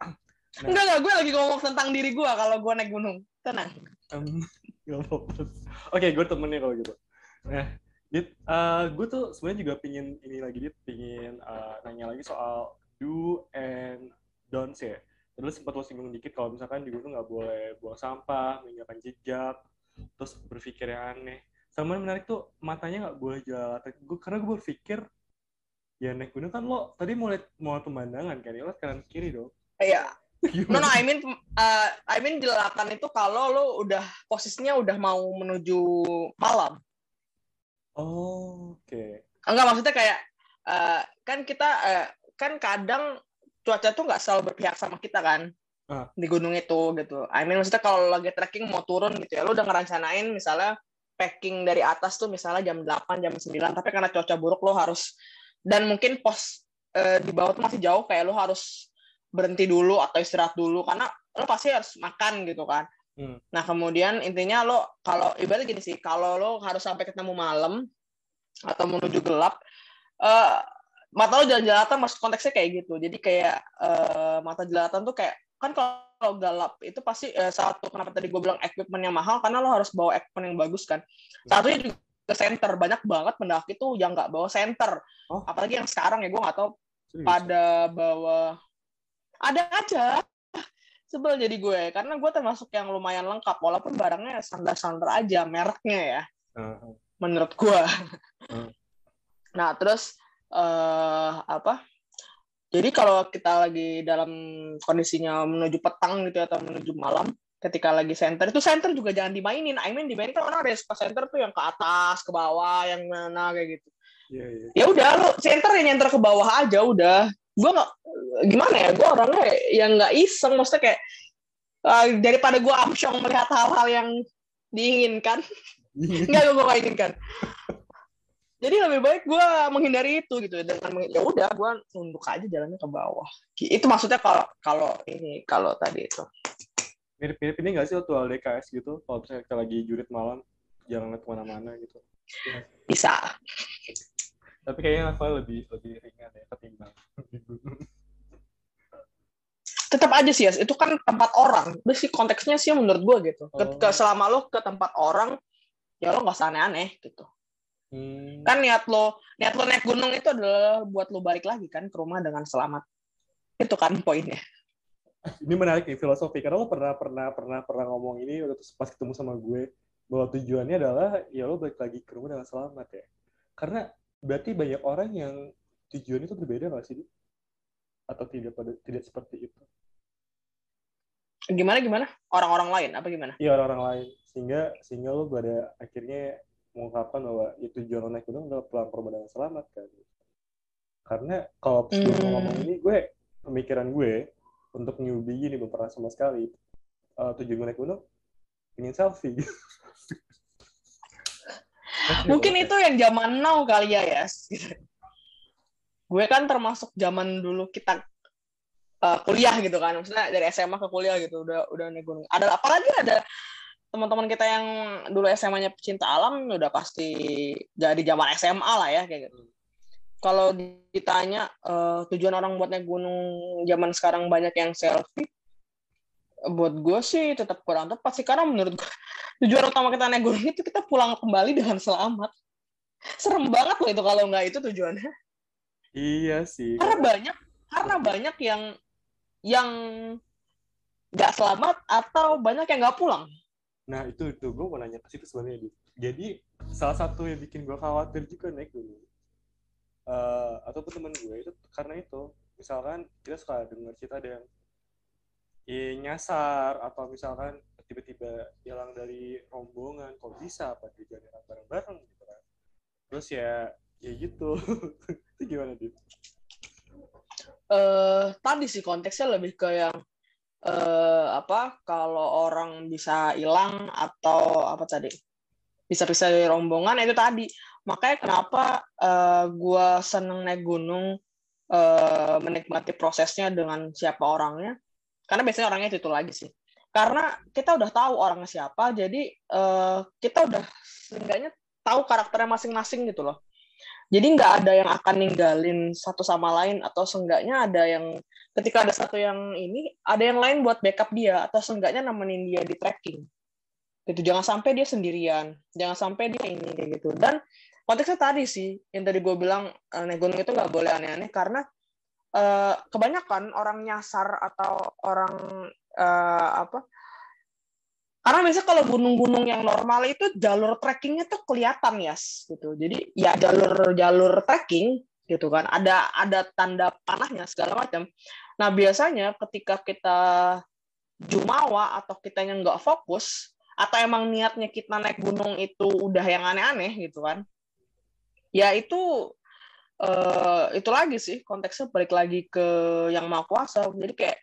enggak enggak gue lagi ngomong tentang diri gue kalau gue naik gunung tenang Um. Oke, gue temennya kalau gitu. Nah, Dit, uh, gue tuh sebenarnya juga pingin ini lagi, Dit, pingin uh, nanya lagi soal do and don'ts ya. Terus sempat lo singgung dikit kalau misalkan di gunung nggak boleh buang sampah, meninggalkan jejak, terus berpikir yang aneh. Sama yang menarik tuh matanya nggak boleh jelalatan. Gue karena gue berpikir ya naik gunung kan lo tadi mau lihat mau pemandangan kan, ya lo kanan kiri dong. iya no no I mean uh, I mean jelalatan itu kalau lo udah posisinya udah mau menuju malam Oh, oke. enggak maksudnya kayak uh, kan kita uh, kan kadang cuaca tuh nggak selalu berpihak sama kita kan Ah. di gunung itu gitu. I mean maksudnya kalau lagi trekking mau turun gitu ya, lo udah ngerancanain misalnya packing dari atas tuh misalnya jam 8, jam 9, tapi karena cuaca buruk lo harus dan mungkin pos eh, di bawah tuh masih jauh kayak lo harus berhenti dulu atau istirahat dulu karena lo pasti harus makan gitu kan. Hmm. Nah kemudian intinya lo kalau ibaratnya gini sih, kalau lo harus sampai ketemu malam atau menuju gelap, eh mata lo jalan-jalatan maksud konteksnya kayak gitu. Jadi kayak eh, mata jelalatan tuh kayak kan kalau gelap itu pasti eh, satu kenapa tadi gue bilang equipment yang mahal karena lo harus bawa equipment yang bagus kan. Satunya juga center banyak banget pendaki tuh yang nggak bawa center. Oh. Apalagi yang sekarang ya gue nggak tahu Serius? pada bawa ada aja sebel jadi gue karena gue termasuk yang lumayan lengkap walaupun barangnya standar-standar aja mereknya ya Ah, menurut gue Hmm. nah terus eh apa? Jadi kalau kita lagi dalam kondisinya menuju petang gitu ya, atau menuju malam ketika lagi center itu center juga jangan dimainin. I mean dimainin kan orang ada center tuh yang ke atas ke bawah yang mana kayak gitu. Iya, iya. ya udah lu center yang nyenter ke bawah aja udah. Gue nggak gimana ya gue orangnya yang nggak iseng. Maksudnya kayak uh, daripada gue amsyong melihat hal-hal yang diinginkan. Nggak gue nggak inginkan jadi lebih baik gue menghindari itu gitu dengan ya udah gue nunduk aja jalannya ke bawah itu maksudnya kalau kalau ini kalau tadi itu Mirip-mirip ini nggak sih waktu LDKS gitu? Kalau misalnya kita lagi jurit malam, jangan lihat ke mana-mana gitu. bisa Tapi kayaknya levelnya lebih lebih ringan ya ketimbang. tetap aja sih Yas. itu kan tempat orang udah sih konteksnya sih menurut gue gitu Oh. Ke- ke- selama lo ke tempat orang ya lo nggak usah aneh-aneh gitu Hmm. kan niat lo niat lo naik gunung itu adalah buat lo balik lagi kan ke rumah dengan selamat itu kan poinnya Ini menarik nih filosofi karena lo pernah pernah pernah pernah ngomong ini waktu pas ketemu sama gue bahwa tujuannya adalah ya lo balik lagi ke rumah dengan selamat ya. Karena berarti banyak orang yang tujuan itu berbeda nggak sih? Atau tidak pada tidak seperti itu? gimana gimana orang-orang lain apa gimana Iya orang-orang lain sehingga sehingga lo pada akhirnya mengungkapkan bahwa ya, tujuan lo naik gunung adalah pulang rumah dengan selamat kan karena kalau sebelum Hmm. ngomong ini gue pemikiran gue untuk newbie ini belum pernah sama sekali Eh, tujuan gue naik gunung ingin selfie Mungkin itu yang zaman now kali ya, ya. Gue kan termasuk zaman dulu kita uh, kuliah gitu kan. Maksudnya dari SMA ke kuliah gitu udah udah naik gunung. Ada apalagi ada teman-teman kita yang dulu SMA-nya pecinta alam udah pasti jadi zaman SMA lah ya kayak gitu. Kalau ditanya uh, tujuan orang buat naik gunung zaman sekarang banyak yang selfie, buat gue sih tetap kurang tepat sih karena menurut gue tujuan utama kita naik gunung itu kita pulang kembali dengan selamat. Serem banget loh itu kalau nggak itu tujuannya. Iya sih. Karena banyak karena banyak yang yang nggak selamat atau banyak yang nggak pulang. Nah itu itu. Gue mau nanya ke situ sebenarnya. Jadi salah satu yang bikin gue khawatir juga naik gunung uh, ataupun temen gue itu karena itu. Misalkan kita suka dengar cerita ada yang ya, nyasar atau misalkan tiba-tiba hilang dari rombongan kok bisa apa dia jalan bareng-bareng gitu kan. Terus ya ya gitu. Itu gimana dia uh, tadi sih konteksnya lebih ke yang uh, apa kalau orang bisa hilang atau apa tadi bisa bisa dari rombongan itu tadi. Makanya kenapa eh, gue seneng naik gunung uh, menikmati prosesnya dengan siapa orangnya. Karena biasanya orangnya itu, itu lagi sih. Karena kita udah tahu orangnya siapa jadi uh, kita udah seenggaknya tahu karakternya masing-masing gitu loh jadi nggak ada yang akan ninggalin satu sama lain atau seenggaknya ada yang ketika ada satu yang ini ada yang lain buat backup dia atau seenggaknya nemenin dia di trekking gitu jangan sampai dia sendirian jangan sampai dia ini gitu. Dan konteksnya tadi sih yang tadi gue bilang eh, naik gunung itu nggak boleh aneh-aneh karena uh, kebanyakan orang nyasar atau orang uh, apa karena biasanya kalau gunung-gunung yang normal itu jalur trekkingnya tuh kelihatan ya, yes, gitu. Jadi ya jalur jalur trekking gitu kan. Ada ada tanda panahnya segala macam. Nah biasanya ketika kita jumawa atau kita yang nggak fokus atau emang niatnya kita naik gunung itu udah yang aneh-aneh gitu kan, ya itu uh, itu lagi sih konteksnya balik lagi ke yang mau kuasa. Jadi kayak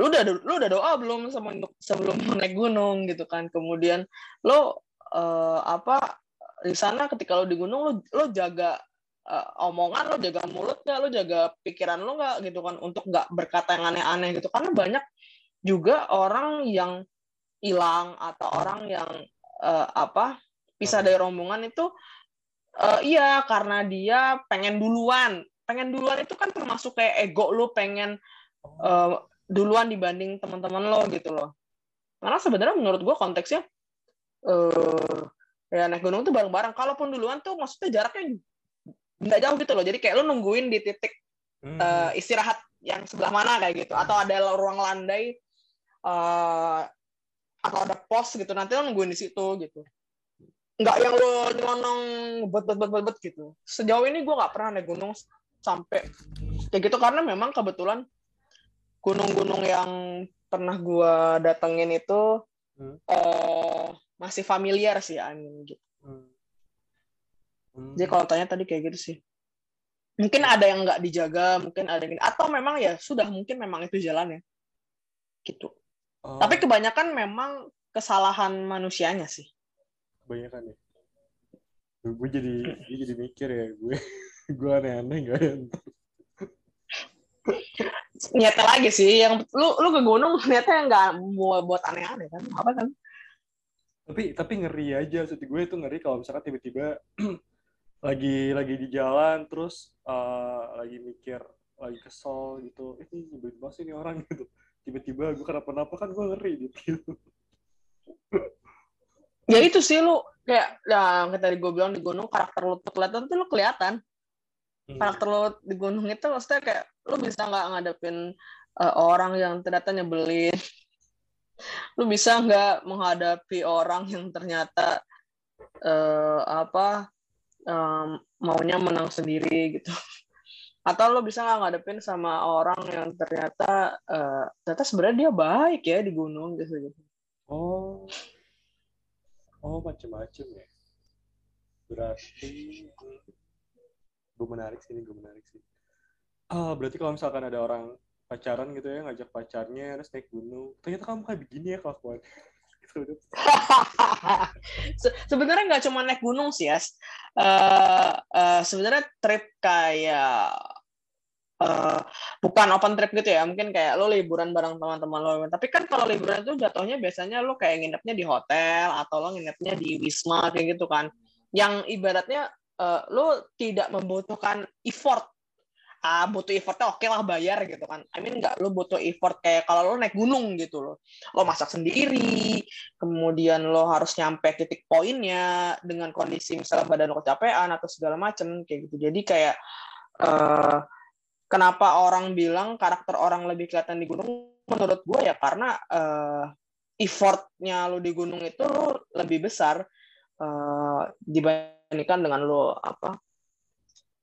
lu udah lu udah doa belum sama sebelum naik gunung gitu kan? Kemudian lo uh, apa di sana ketika lo di gunung lo lo jaga uh, omongan lo jaga mulut nggak? Lo jaga pikiran lo nggak gitu kan? Untuk nggak berkata yang aneh-aneh gitu. Karena banyak juga orang yang hilang atau orang yang uh, apa pisah dari rombongan itu uh, iya karena dia pengen duluan. Pengen duluan itu kan termasuk kayak ego lo pengen duluan dibanding teman-teman lo gitu loh. Karena sebenarnya menurut gue konteksnya uh, ya naik gunung tuh bareng-bareng. Kalaupun duluan tuh maksudnya jaraknya nggak jauh gitu loh. Jadi kayak lo nungguin di titik uh, istirahat yang sebelah mana kayak gitu. Atau ada ruang landai uh, atau ada pos gitu. Nanti lo nungguin di situ gitu. Nggak yang lo nyelonong bet bet bet bet gitu. Sejauh ini gue nggak pernah naik gunung sampai kayak gitu. Karena memang kebetulan gunung-gunung yang pernah gue datengin itu hmm. uh, masih familiar sih angin gitu. Hmm. Hmm. Jadi kalau tanya tadi kayak gitu sih. Mungkin ada yang nggak dijaga, mungkin ada yang atau memang ya sudah mungkin memang itu jalan ya. Gitu. Oh. Tapi kebanyakan memang kesalahan manusianya sih. Kebanyakan ya. Gue jadi gue jadi mikir ya gue gue aneh-aneh gak ya niatnya lagi sih yang lu lu ke gunung niatnya nggak mau buat aneh-aneh kan apa kan? Tapi tapi ngeri aja maksud gue itu ngeri kalau misalkan tiba-tiba lagi lagi di jalan terus uh, lagi mikir lagi kesel gitu eh, ini nyebelin banget sih ini orang gitu. Tiba-tiba gue kenapa-napa kan gue ngeri gitu. Ya itu sih lu kayak ya yang tadi gue bilang di gunung karakter lu kelihatan tuh lu kelihatan. Hmm. karakter lu di gunung itu maksudnya kayak lu bisa nggak ngadepin uh, orang yang ternyata nyebelin? Lu bisa nggak menghadapi orang yang ternyata uh, apa um, maunya menang sendiri gitu? Atau lo bisa nggak ngadepin sama orang yang ternyata uh, ternyata sebenarnya dia baik ya di gunung gitu gitu? Oh. Oh macam-macam ya. Berarti gue menarik sih ini gue menarik sih oh, berarti kalau misalkan ada orang pacaran gitu ya ngajak pacarnya terus naik gunung ternyata kamu kayak begini ya kelakuan Se- sebenarnya nggak cuma naik gunung sih ya. Uh, uh, sebenarnya trip kayak uh, bukan open trip gitu ya. Mungkin kayak lo liburan bareng teman-teman lo. Tapi kan kalau liburan itu jatuhnya biasanya lo kayak nginepnya di hotel atau lo nginepnya di wisma kayak gitu kan. Yang ibaratnya uh, lo tidak membutuhkan effort ah butuh effortnya oke okay lah bayar gitu kan. I mean nggak lo butuh effort kayak kalau lo naik gunung gitu loh. Lo masak sendiri, kemudian lo harus nyampe titik poinnya dengan kondisi misalnya badan lo kecapean atau segala macem kayak gitu. Jadi kayak uh, kenapa orang bilang karakter orang lebih kelihatan di gunung? Menurut gue ya karena uh, effortnya lo di gunung itu lo lebih besar uh, dibandingkan dengan lo apa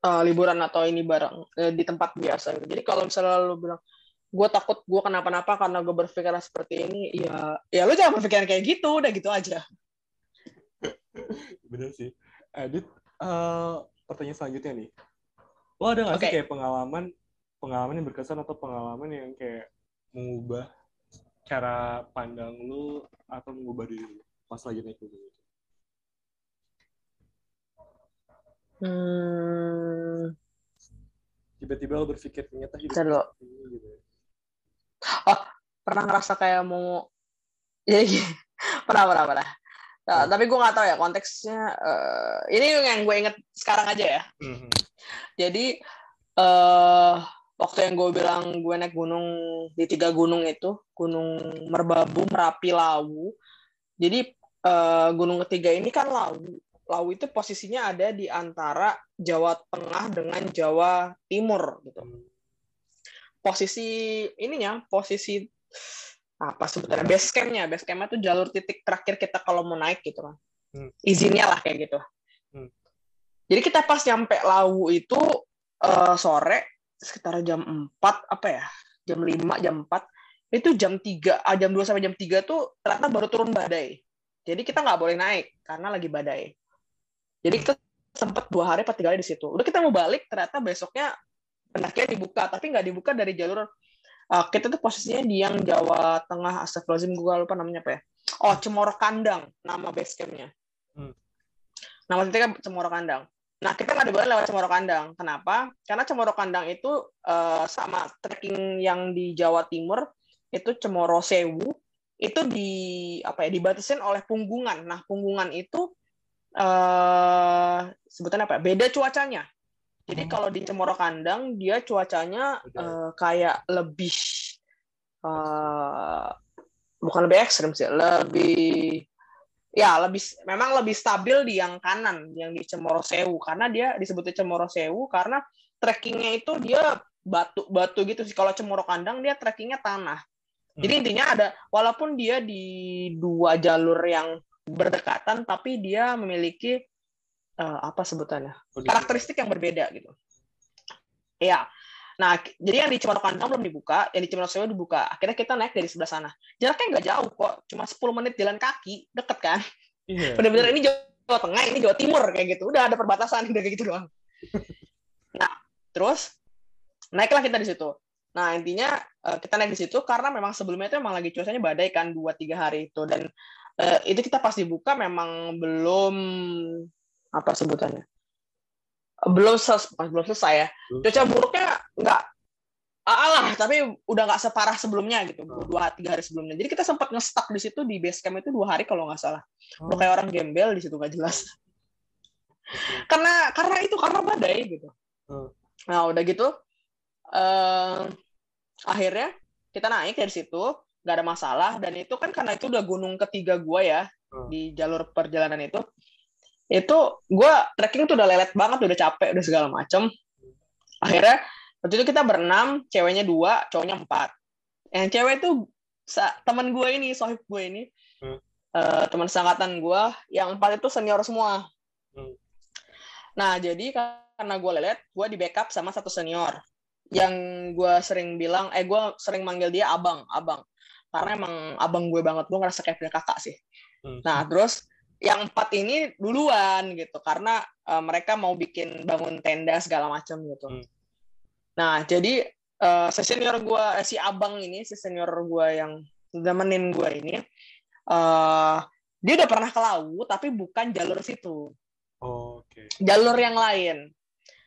uh, liburan atau ini bareng uh, di tempat biasa gitu. Jadi kalau misalnya lu bilang gue takut gue kenapa-napa karena gue berpikir seperti ini, ya ya lu jangan berpikiran kayak gitu, udah gitu aja. Bener sih. Edit, uh, pertanyaan selanjutnya nih. Lo ada nggak okay. sih kayak pengalaman pengalaman yang berkesan atau pengalaman yang kayak mengubah cara pandang lu atau mengubah diri lu pas lagi naik gunung itu? Hmm. Tiba-tiba lo berpikir ternyata hidup lo. Gitu. Oh, pernah ngerasa kayak mau ya pernah pernah pernah. Nah, tapi gue nggak tahu ya konteksnya. Uh, ini yang gue inget sekarang aja ya. Mm-hmm. Jadi uh, waktu yang gue bilang gue naik gunung di tiga gunung itu, Gunung Merbabu, Merapi, Lawu. Jadi uh, gunung ketiga ini kan Lawu. Lawu itu posisinya ada di antara Jawa Tengah dengan Jawa Timur gitu. Posisi ininya, posisi apa sebetulnya base campnya, base campnya itu jalur titik terakhir kita kalau mau naik gitu kan. Hmm. Izinnya lah kayak gitu. Hmm. Jadi kita pas nyampe Lawu itu uh, sore sekitar jam 4 apa ya? Jam 5, jam 4 itu jam 3, ah, jam 2 sampai jam 3 tuh ternyata baru turun badai. Jadi kita nggak boleh naik karena lagi badai. Jadi kita sempat dua hari atau tiga hari di situ. Udah kita mau balik, ternyata besoknya pendakian dibuka, tapi nggak dibuka dari jalur uh, kita tuh posisinya di yang Jawa Tengah, Astagfirullahaladzim, gue lupa namanya apa ya. Oh, Cemoro Kandang, nama base campnya. Hmm. Nama titiknya Cemoro Kandang. Nah, kita nggak diboleh lewat Cemoro Kandang. Kenapa? Karena Cemoro Kandang itu uh, sama trekking yang di Jawa Timur, itu Cemoro Sewu, itu di apa ya dibatasin oleh punggungan. Nah, punggungan itu uh, sebutan apa? Ya, beda cuacanya. Jadi hmm. kalau di Cemoro Kandang dia cuacanya uh, kayak lebih uh, bukan lebih ekstrim sih, lebih ya lebih memang lebih stabil di yang kanan yang di Cemoro Sewu karena dia disebutnya Cemoro Sewu karena trekkingnya itu dia batu batu gitu sih kalau Cemoro Kandang dia trekkingnya tanah jadi hmm. intinya ada walaupun dia di dua jalur yang berdekatan tapi dia memiliki uh, apa sebutannya karakteristik yang berbeda gitu. Ya nah jadi yang di Cemoro Kandang belum dibuka yang di Cemoro Sewu dibuka. Akhirnya kita naik dari sebelah sana. Jaraknya nggak jauh kok cuma 10 menit jalan kaki deket kan? Yeah. bener-bener ini Jawa Tengah ini Jawa Timur kayak gitu. Udah ada perbatasan udah kayak gitu doang. Nah terus naiklah kita di situ. Nah intinya eh, kita naik di situ karena memang sebelumnya itu memang lagi cuacanya badai kan dua tiga hari itu. Dan uh, itu kita pas dibuka memang belum apa sebutannya? Belum ses belum selesai ya. Cuaca buruknya nggak alah tapi udah nggak separah sebelumnya gitu. Oh. dua tiga hari sebelumnya. Jadi kita sempat ngestak di situ di base camp itu dua hari kalau nggak salah. Oh. kayak orang gembel di situ nggak jelas. Karena karena itu karena badai gitu. Oh. nah udah gitu uh, akhirnya kita naik dari situ nggak ada masalah. Dan itu kan karena itu udah gunung ketiga gue ya hmm. di jalur perjalanan itu. Itu gue trekking tuh udah lelet banget udah capek udah segala macem. Akhirnya waktu itu kita berenam ceweknya dua cowoknya empat. Yang cewek itu teman gue ini sohib gue ini hmm. uh, teman sangkatan gue yang empat itu senior semua. Hmm. nah jadi karena gue lelet gue di backup sama satu senior. Yang gue sering bilang eh gue sering manggil dia abang abang karena emang abang gue banget gue ngerasa kayak punya kakak sih hmm. nah terus yang empat ini duluan gitu karena uh, mereka mau bikin bangun tenda segala macam gitu hmm. nah jadi uh, si senior gue eh, si abang ini si senior gue yang nemenin gue ini uh, dia udah pernah ke laut tapi bukan jalur situ. Oh, Oke. Okay. Jalur yang lain.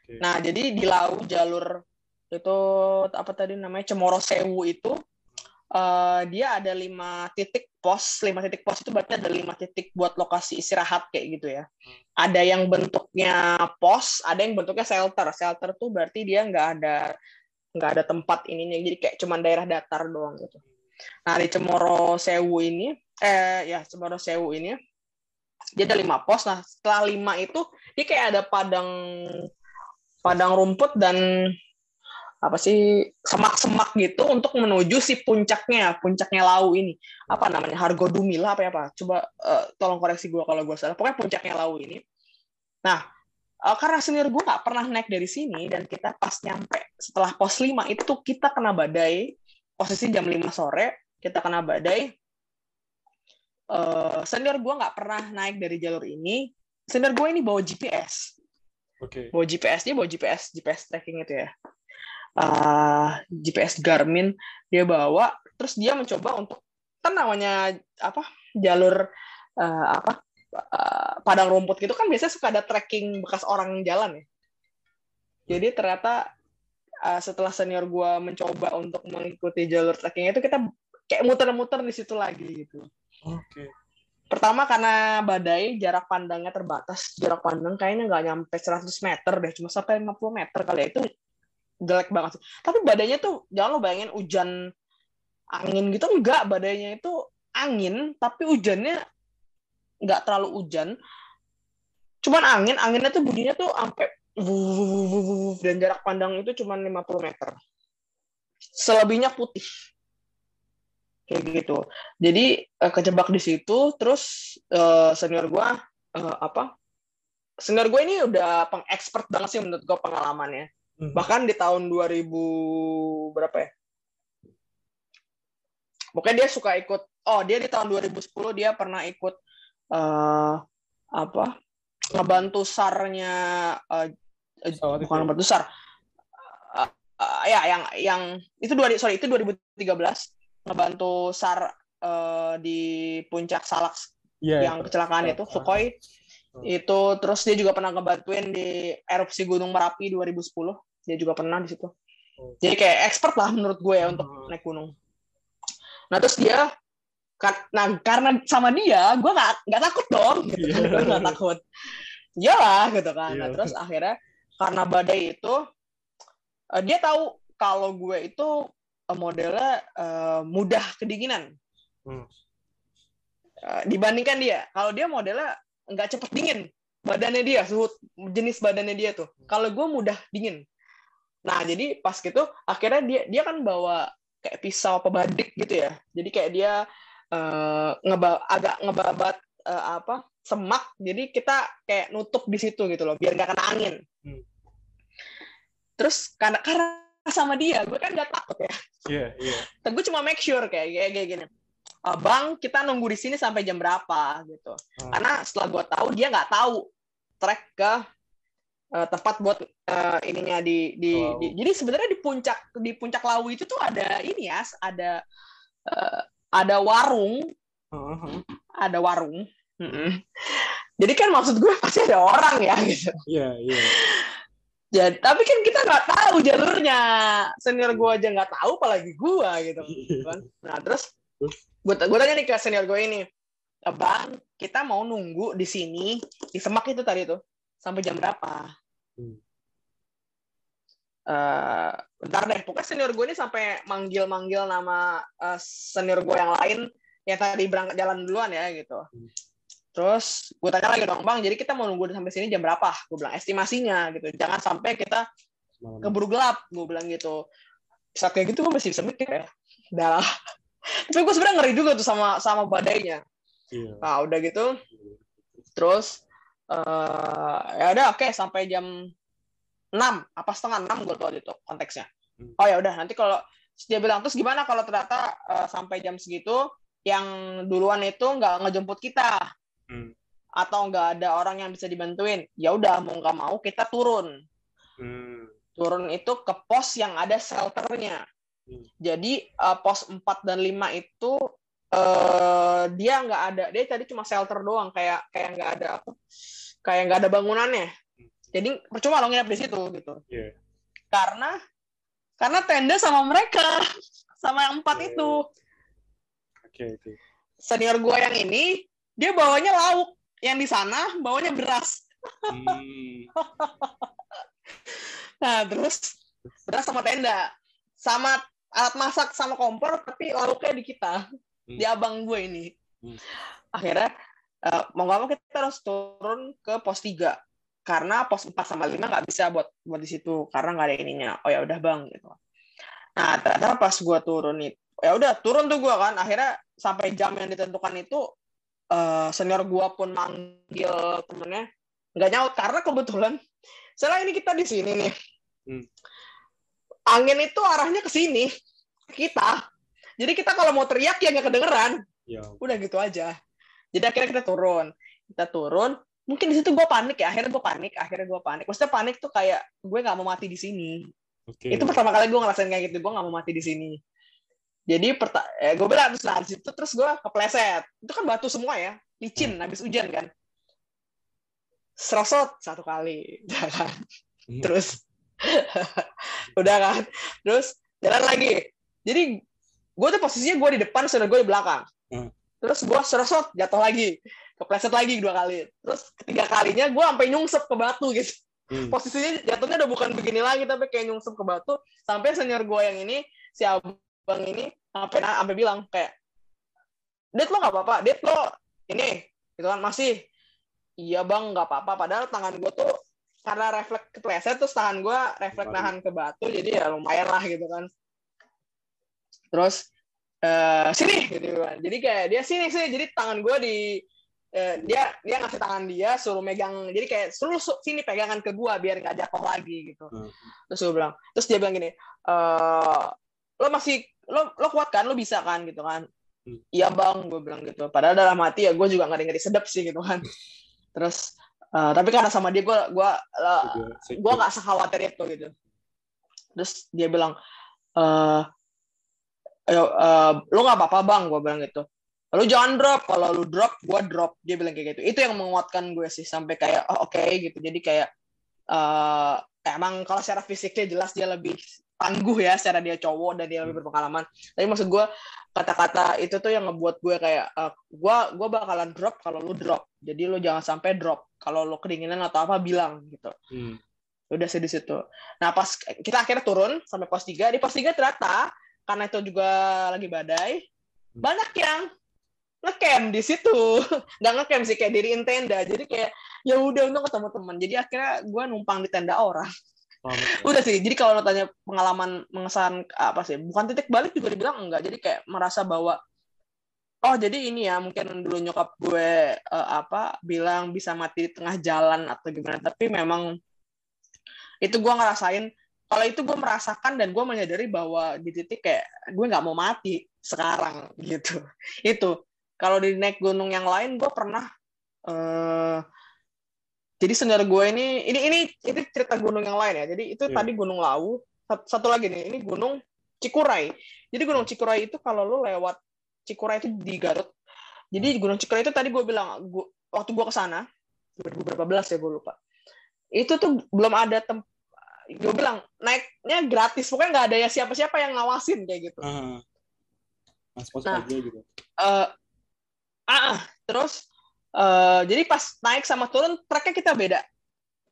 Okay. Nah, jadi di laut jalur itu apa tadi namanya Cemoro Sewu itu uh, dia ada lima titik pos, lima titik pos itu berarti ada lima titik buat lokasi istirahat kayak gitu ya. Ada yang bentuknya pos, ada yang bentuknya shelter. Shelter tuh berarti dia nggak ada nggak ada tempat ininya, jadi kayak cuman daerah datar doang gitu. Nah di Cemoro Sewu ini, eh ya Cemoro Sewu ini dia ada lima pos. Nah setelah lima itu dia kayak ada padang padang rumput dan apa sih semak-semak gitu untuk menuju si puncaknya puncaknya lau ini. Apa namanya Hargo Dumila apa ya apa. Coba uh, tolong koreksi gue kalau gue salah. Pokoknya puncaknya lau ini. Nah uh, karena senior gue nggak pernah naik dari sini dan kita pas nyampe setelah pos 5 itu kita kena badai. Posisi jam 5 sore kita kena badai. Uh, senior gue nggak pernah naik dari jalur ini. Senior gue ini bawa GPS okay. bawa GPS dia bawa GPS GPS tracking itu ya uh, GPS Garmin dia bawa terus dia mencoba untuk kan namanya apa jalur uh, apa uh, padang rumput gitu kan biasanya suka ada tracking bekas orang jalan ya jadi ternyata uh, setelah senior gue mencoba untuk mengikuti jalur tracking itu kita kayak muter-muter di situ lagi gitu oke okay. pertama karena badai jarak pandangnya terbatas jarak pandang kayaknya nggak nyampe 100 meter deh cuma sampai 50 meter kali ya. itu jelek banget Tapi badannya tuh jangan lo bayangin hujan angin gitu enggak, badannya itu angin tapi hujannya nggak terlalu hujan. Cuman angin, anginnya tuh bunyinya tuh sampai dan jarak pandang itu cuma 50 meter. Selebihnya putih. Kayak gitu. Jadi eh, kejebak di situ terus uh, senior gua uh, apa? Senior gue ini udah pengekspert banget sih menurut gue pengalamannya Hmm. Bahkan di tahun 2000 berapa ya? Pokoknya dia suka ikut. Oh, dia di tahun 2010 dia pernah ikut uh, apa? Ngebantu sarnya uh, bukan ngebantu sar. Uh, uh, ya yang yang itu dua sorry itu 2013 ngebantu sar uh, di puncak Salak yeah, yang kecelakaan itu Sukhoi. Itu terus dia juga pernah ngebantuin di erupsi Gunung Merapi 2010 dia juga pernah di situ oh. jadi kayak expert lah menurut gue ya untuk hmm. naik gunung nah terus dia nah karena sama dia gue nggak nggak takut dong gitu yeah. gue nggak takut lah gitu kan nah, iya. terus akhirnya karena badai itu uh, dia tahu kalau gue itu uh, modelnya uh, mudah kedinginan hmm. uh, dibandingkan dia kalau dia modelnya nggak cepet dingin. Badannya dia suhu jenis badannya dia tuh. Kalau gue mudah dingin. Nah jadi pas gitu akhirnya dia dia kan bawa kayak pisau pebadik gitu ya. Jadi kayak dia uh, ngeba agak ngebabat uh, apa semak. Jadi kita kayak nutup di situ gitu loh biar nggak kena angin. Hmm. terus karena karena sama dia gue kan nggak takut ya. Iya yeah, iya. Yeah. gue cuma make sure kayak kayak, kayak gini bang kita nunggu di sini sampai jam berapa gitu hmm. karena setelah gue tahu dia nggak tahu trek ke uh, tempat buat uh, ininya di di, wow. di jadi sebenarnya di puncak di puncak Lawu itu tuh ada ini ya ada uh, ada warung uh-huh. ada warung uh-uh. jadi kan maksud gue pasti ada orang ya gitu iya yeah, iya yeah. Jadi, tapi kan kita nggak tahu jalurnya. Senior gue aja nggak tahu, apalagi gue gitu kan. Nah terus gue gue tanya nih ke senior gue ini. Bang kita mau nunggu di sini di semak itu tadi tuh sampai jam berapa? Hmm. uh, bentar deh pokoknya senior gue ini sampai manggil manggil nama uh, senior gue yang lain yang tadi berangkat jalan duluan ya gitu. Hmm. terus gue tanya lagi dong bang jadi kita mau nunggu sampai sini jam berapa? Gue bilang estimasinya gitu. Jangan sampai kita keburu gelap gue bilang gitu. Saat kayak gitu gue masih bisa mikir ya. Udah tapi gue sebenarnya ngeri juga tuh sama sama badainya yeah. nah udah gitu terus uh, ya udah oke okay, sampai jam 6 apa setengah 6 gue tuh itu konteksnya hmm. oh ya udah nanti kalau dia bilang terus gimana kalau ternyata uh, sampai jam segitu yang duluan itu nggak ngejemput kita hmm. atau nggak ada orang yang bisa dibantuin ya udah mau nggak mau kita turun hmm. turun itu ke pos yang ada shelternya. Jadi uh, pos 4 dan 5 itu uh, dia nggak ada dia tadi cuma shelter doang kayak kayak nggak ada apa kayak nggak ada bangunannya jadi percuma lo nginep di situ gitu yeah. karena karena tenda sama mereka sama yang empat Yeah. itu Oke, oke. senior gue yang ini dia bawanya lauk yang di sana bawanya beras Hmm. nah terus beras sama tenda sama alat masak sama kompor tapi lauknya di kita Hmm. di abang gue ini Hmm. akhirnya eh, mau nggak mau kita harus turun ke pos 3 karena pos 4 sama 5 nggak bisa buat buat di situ karena nggak ada ininya oh ya udah bang gitu nah ternyata pas gue turun itu ya udah turun tuh gue kan akhirnya sampai jam yang ditentukan itu eh, senior gue pun manggil temennya nggak nyaut karena kebetulan setelah ini kita di sini nih Hmm. Angin itu arahnya ke sini ke kita. Jadi kita kalau mau teriak ya nggak kedengeran. Ya, udah gitu aja. Jadi akhirnya kita turun. Kita turun. Mungkin di situ gue panik ya. Akhirnya gue panik akhirnya gue panik. Maksudnya panik tuh kayak gue nggak mau mati di sini. Oke. itu pertama kali gue ngerasain kayak gitu. Gue nggak mau mati di sini. Jadi perta eh, gue bilang terus di situ terus gue kepleset. Itu kan batu semua ya. Licin habis hujan kan. Serosot satu kali. Ya kan? Hmm. terus udah kan? Terus jalan lagi. Jadi gue tuh posisinya gue di depan saudara gue di belakang. Hmm. terus gue serosot jatuh lagi. Kepleset lagi dua kali. Terus ketiga kalinya gue sampai nyungsep ke batu gitu. Hmm. posisinya jatuhnya udah bukan begini lagi tapi kayak nyungsep ke batu. Sampai senior gue yang ini si abang ini sampai sampai bilang kayak Dit lo nggak apa-apa? Dit lo ini gitu kan masih. Iya bang nggak apa-apa. Padahal tangan gue tuh karena refleks kepleset terus tangan gue refleks nahan ke batu jadi ya lumayan lah gitu kan. Terus eh sini gitu kan. Jadi kayak dia sini sih jadi tangan gue di eh, dia dia ngasih tangan dia suruh megang jadi kayak suruh su- sini pegangan ke gue biar nggak jatuh lagi gitu. Hmm. terus gue bilang terus dia bilang gini eh lo masih lo lo kuat kan? Lo bisa kan? Gitu kan. Hmm. iya bang gue bilang gitu. Padahal dalam hati ya gue juga ngeri ngeri sedep sih gitu kan. Terus eh, tapi karena sama dia gue gue eh, Juga secure. gue nggak sekhawatir itu gitu. Terus dia bilang eh ayo eh, lu nggak apa-apa bang gue bilang gitu. Lu jangan drop kalau lu drop gue drop dia bilang kayak gitu. Itu yang menguatkan gue sih sampai kayak oh, oke gitu. Jadi kayak eh emang kalau secara fisiknya jelas dia lebih tangguh ya secara dia cowok dan dia lebih berpengalaman tapi maksud gue kata-kata itu tuh yang ngebuat gue kayak eh, gue gue bakalan drop kalau lu drop jadi lu jangan sampai drop kalau lu kedinginan atau apa bilang gitu Hmm. udah sih di situ. Nah pas kita akhirnya turun sampai pos 3, di pos 3 ternyata karena itu juga lagi badai, banyak yang ngecamp di situ. Nggak ngecamp sih kayak diriin tenda. Jadi kayak ya udah untuk ketemu teman. Jadi akhirnya gue numpang di tenda orang. Udah sih. Jadi kalau tanya pengalaman mengesan apa sih? Bukan titik balik juga dibilang enggak. Jadi kayak merasa bahwa oh jadi ini ya mungkin dulu nyokap gue eh, apa bilang bisa mati di tengah jalan atau gimana. Tapi memang itu gue ngerasain kalau itu gue merasakan dan gue menyadari bahwa di titik kayak gue nggak mau mati sekarang gitu itu kalau di naik gunung yang lain gue pernah eh jadi senior gue ini ini ini itu cerita gunung yang lain ya jadi itu Iya. tadi gunung Lawu satu, satu lagi nih ini gunung Cikuray jadi gunung Cikuray itu kalau lu lewat Cikuray itu di Garut jadi gunung Cikuray itu tadi gue bilang gua, waktu gue ke sana 2000 berapa belas ya gue lupa itu tuh belum ada tem gue bilang naiknya gratis pokoknya nggak ada ya siapa-siapa yang ngawasin kayak gitu. Mas-mas Nah. aja gitu. eh ah, ah. terus eh jadi pas naik sama turun treknya kita beda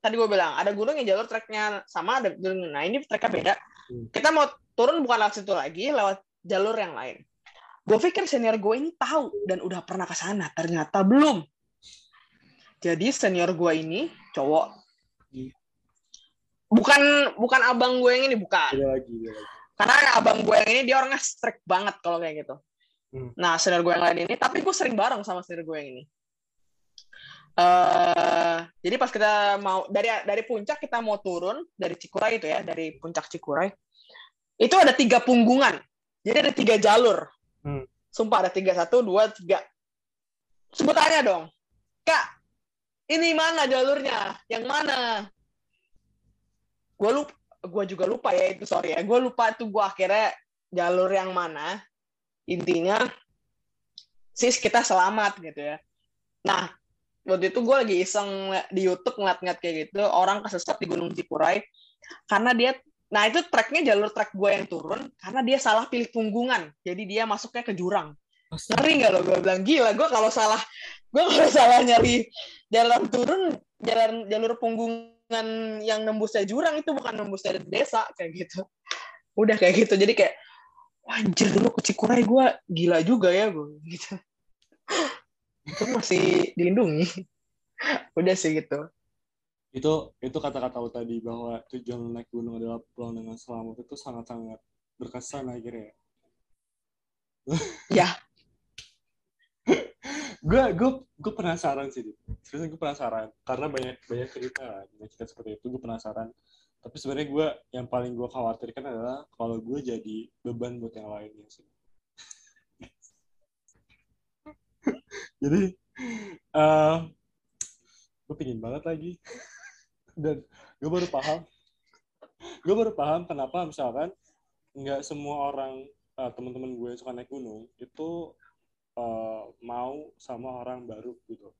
tadi gue bilang ada gunung yang jalur treknya sama ada gunung nah ini treknya beda Hmm. kita mau turun bukan lewat situ lagi lewat jalur yang lain gue pikir senior gue ini tahu dan udah pernah ke sana ternyata belum jadi senior gue ini cowok Hmm. bukan bukan abang gue yang ini bukan karena abang gue yang ini dia orangnya strict banget kalau kayak gitu. Hmm. Nah, senior gue yang lain ini, tapi gue sering bareng sama senior gue yang ini. Eh jadi pas kita mau dari dari puncak kita mau turun dari Cikuray itu ya, dari puncak Cikuray. Itu ada tiga punggungan. Jadi ada tiga jalur. Hmm. Sumpah ada tiga, satu, dua, tiga. Sebutannya dong. Kak, ini mana jalurnya? Yang mana? Gue lupa, gue juga lupa ya itu sorry ya. Gue lupa tuh gue akhirnya jalur yang mana. Intinya sis kita selamat gitu ya nah waktu itu gue lagi iseng di YouTube ngeliat-ngeliat kayak gitu orang kesesat di Gunung Cikuray karena dia nah itu treknya jalur trek gue yang turun karena dia salah pilih punggungan jadi dia masuknya ke jurang. Ngeri nggak lo? Gue bilang gila gue kalau salah gue kalau salah nyari jalan turun jalan jalur punggungan yang nembusnya jurang itu bukan nembus dari desa kayak gitu. Udah kayak gitu jadi kayak anjir dulu ke Cikuray gue gila juga ya gue gitu itu masih dilindungi. Udah sih gitu. Itu itu kata-kata tadi bahwa tujuan naik gunung adalah pulang dengan selamat itu sangat-sangat berkesan akhirnya. Ya. Gue gue gue penasaran sih serius gue penasaran. Karena banyak banyak cerita banyak cerita seperti itu gue penasaran. Tapi sebenarnya gue yang paling gue khawatirkan adalah kalau gue jadi beban buat yang lainnya sih jadi uh, gue pingin banget lagi dan gue baru paham gue baru paham kenapa misalkan nggak semua orang uh, teman-teman gue yang suka naik gunung itu uh, mau sama orang baru gitu